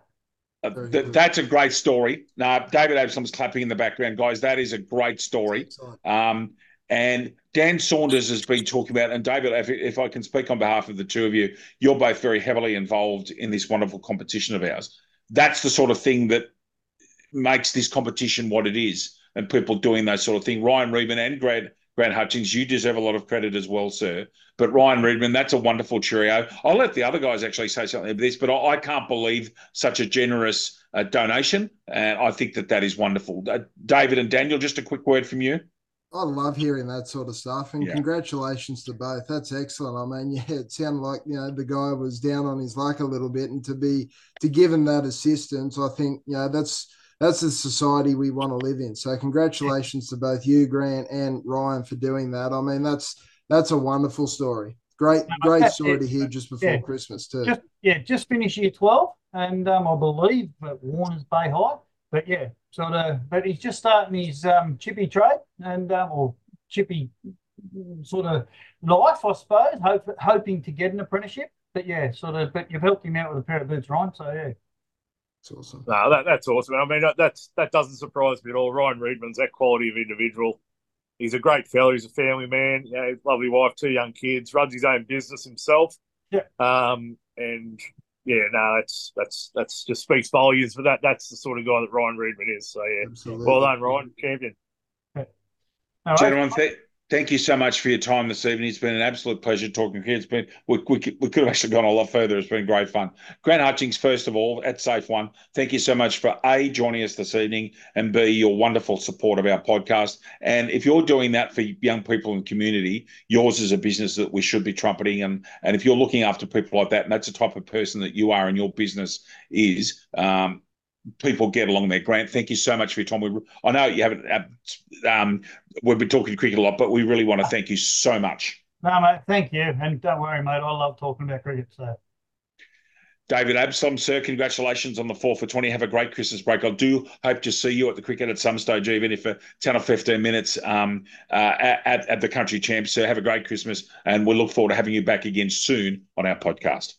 uh, th- that's a great story. Now, David Absalom's clapping in the background, guys. That is a great story. Um, and Dan Saunders has been talking about, and David, if, if, I can speak on behalf of the two of you, you're both very heavily involved in this wonderful competition of ours. That's the sort of thing that makes this competition what it is, and people doing that sort of thing. Ryan Reedman and Grant, Grant Hutchins, you deserve a lot of credit as well, sir. But Ryan Reedman, that's a wonderful cheerio. I'll let the other guys actually say something about this, but I, I can't believe such a generous uh, donation. And I think that that is wonderful. Uh, David and Daniel, just a quick word from you. I love hearing that sort of stuff, and Yeah. congratulations to both. That's excellent. I mean, yeah, it sounded like you know the guy was down on his luck a little bit, and to be to give him that assistance, I think you know that's that's the society we want to live in. So, congratulations to both you, Grant, and Ryan for doing that. I mean, that's that's a wonderful story. Great, great story to hear just before Yeah. Christmas too. Just yeah, just finished year twelve, and um, I believe at Warner's Bay High. But yeah, sort of. But he's just starting his um, chippy trade and um, or chippy sort of life, I suppose. Hope, hoping to get an apprenticeship. But yeah, sort of. But you've helped him out with a pair of boots, Ryan. So yeah. It's awesome. No, that, that's awesome. I mean, that, that's that doesn't surprise me at all. Ryan Reedman's that quality of individual. He's a great fellow. He's a family man. You know, lovely wife, two young kids. Runs his own business himself. Yeah. Um, and yeah, no, that's that's that's just speaks volumes. But that that's the sort of guy that Ryan Reedman is. So yeah, Absolutely. well done, Ryan, champion. All right. Gentlemen, th- thank you so much for your time this evening. It's been an absolute pleasure talking to you. It's been we, we, could- we could have actually gone a lot further. It's been great fun. Grant Hutchins, first of all, at Safe One, thank you so much for A, joining us this evening, and B, your wonderful support of our podcast. And if you're doing that for young people in community, yours is a business that we should be trumpeting. And, and if you're looking after people like that, and that's the type of person that you are and your business is, um, people get along there. Grant, thank you so much for your time. We, I know you haven't, uh, um, we've been talking cricket a lot, but we really want to thank you so much. No, mate. Thank you, and don't worry, mate. I love talking about cricket. So David Absalom, sir, congratulations on the four for 20. Have a great Christmas break. I do hope to see you at the cricket at some stage, even if for 10 or 15 minutes um, uh, at, at the country champs. So have a great Christmas, and we'll look forward to having you back again soon on our podcast.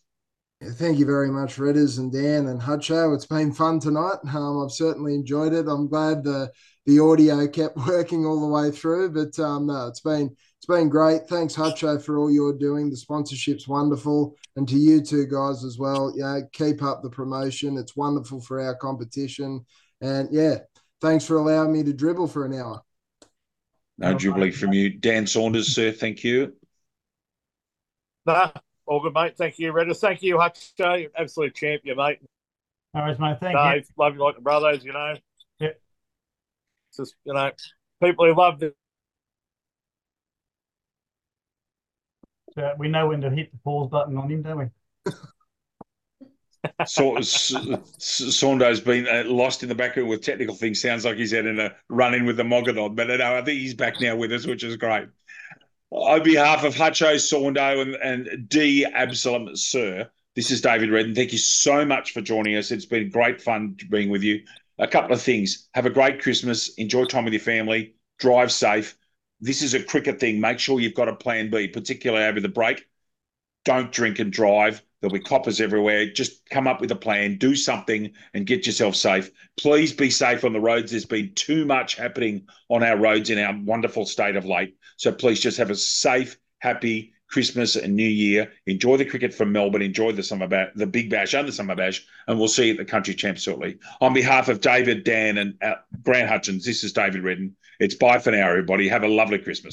Yeah, Thank you very much, Redders and Dan and Hutcho. It's been fun tonight. Um, I've certainly enjoyed it. I'm glad the the audio kept working all the way through. But um, no, it's been it's been great. Thanks, Hutcho, for all you're doing. The sponsorship's wonderful, and to you two guys as well. Yeah, keep up the promotion. It's wonderful for our competition. And yeah, thanks for allowing me to dribble for an hour. No jubilee from you. Dan Saunders, sir, thank you. Nah, all good, mate. Thank you, Redders. Thank you, Hutcho. You're an absolute champion, mate. no worries, mate. Thank you. Dave, love you like the brothers, you know. Yeah. It's just, you know, people who love the So we know when to hit the pause button on him, don't we? So, S- S- Saundo's been uh, lost in the background with technical things. Sounds like he's had in a run in with the Mogadon, but no, I think he's back now with us, which is great. On behalf of Hutcho, Saundo, and, and D Absalom, sir, this is David Redden. Thank you so much for joining us. It's been great fun being with you. A couple of things. Have a great Christmas. Enjoy time with your family. Drive safe. This is a cricket thing. Make sure you've got a plan B, particularly over the break. Don't drink and drive. There'll be coppers everywhere. Just come up with a plan, do something, and get yourself safe. Please be safe on the roads. There's been too much happening on our roads in our wonderful state of late. So please just have a safe, happy Christmas and New Year. Enjoy the cricket from Melbourne. Enjoy the summer bash, the Big Bash and the Summer Bash, and we'll see you at the Country Champs shortly. On behalf of David, Dan, and uh, Grant Hutchins, this is David Redden. It's bye for now, everybody. Have a lovely Christmas.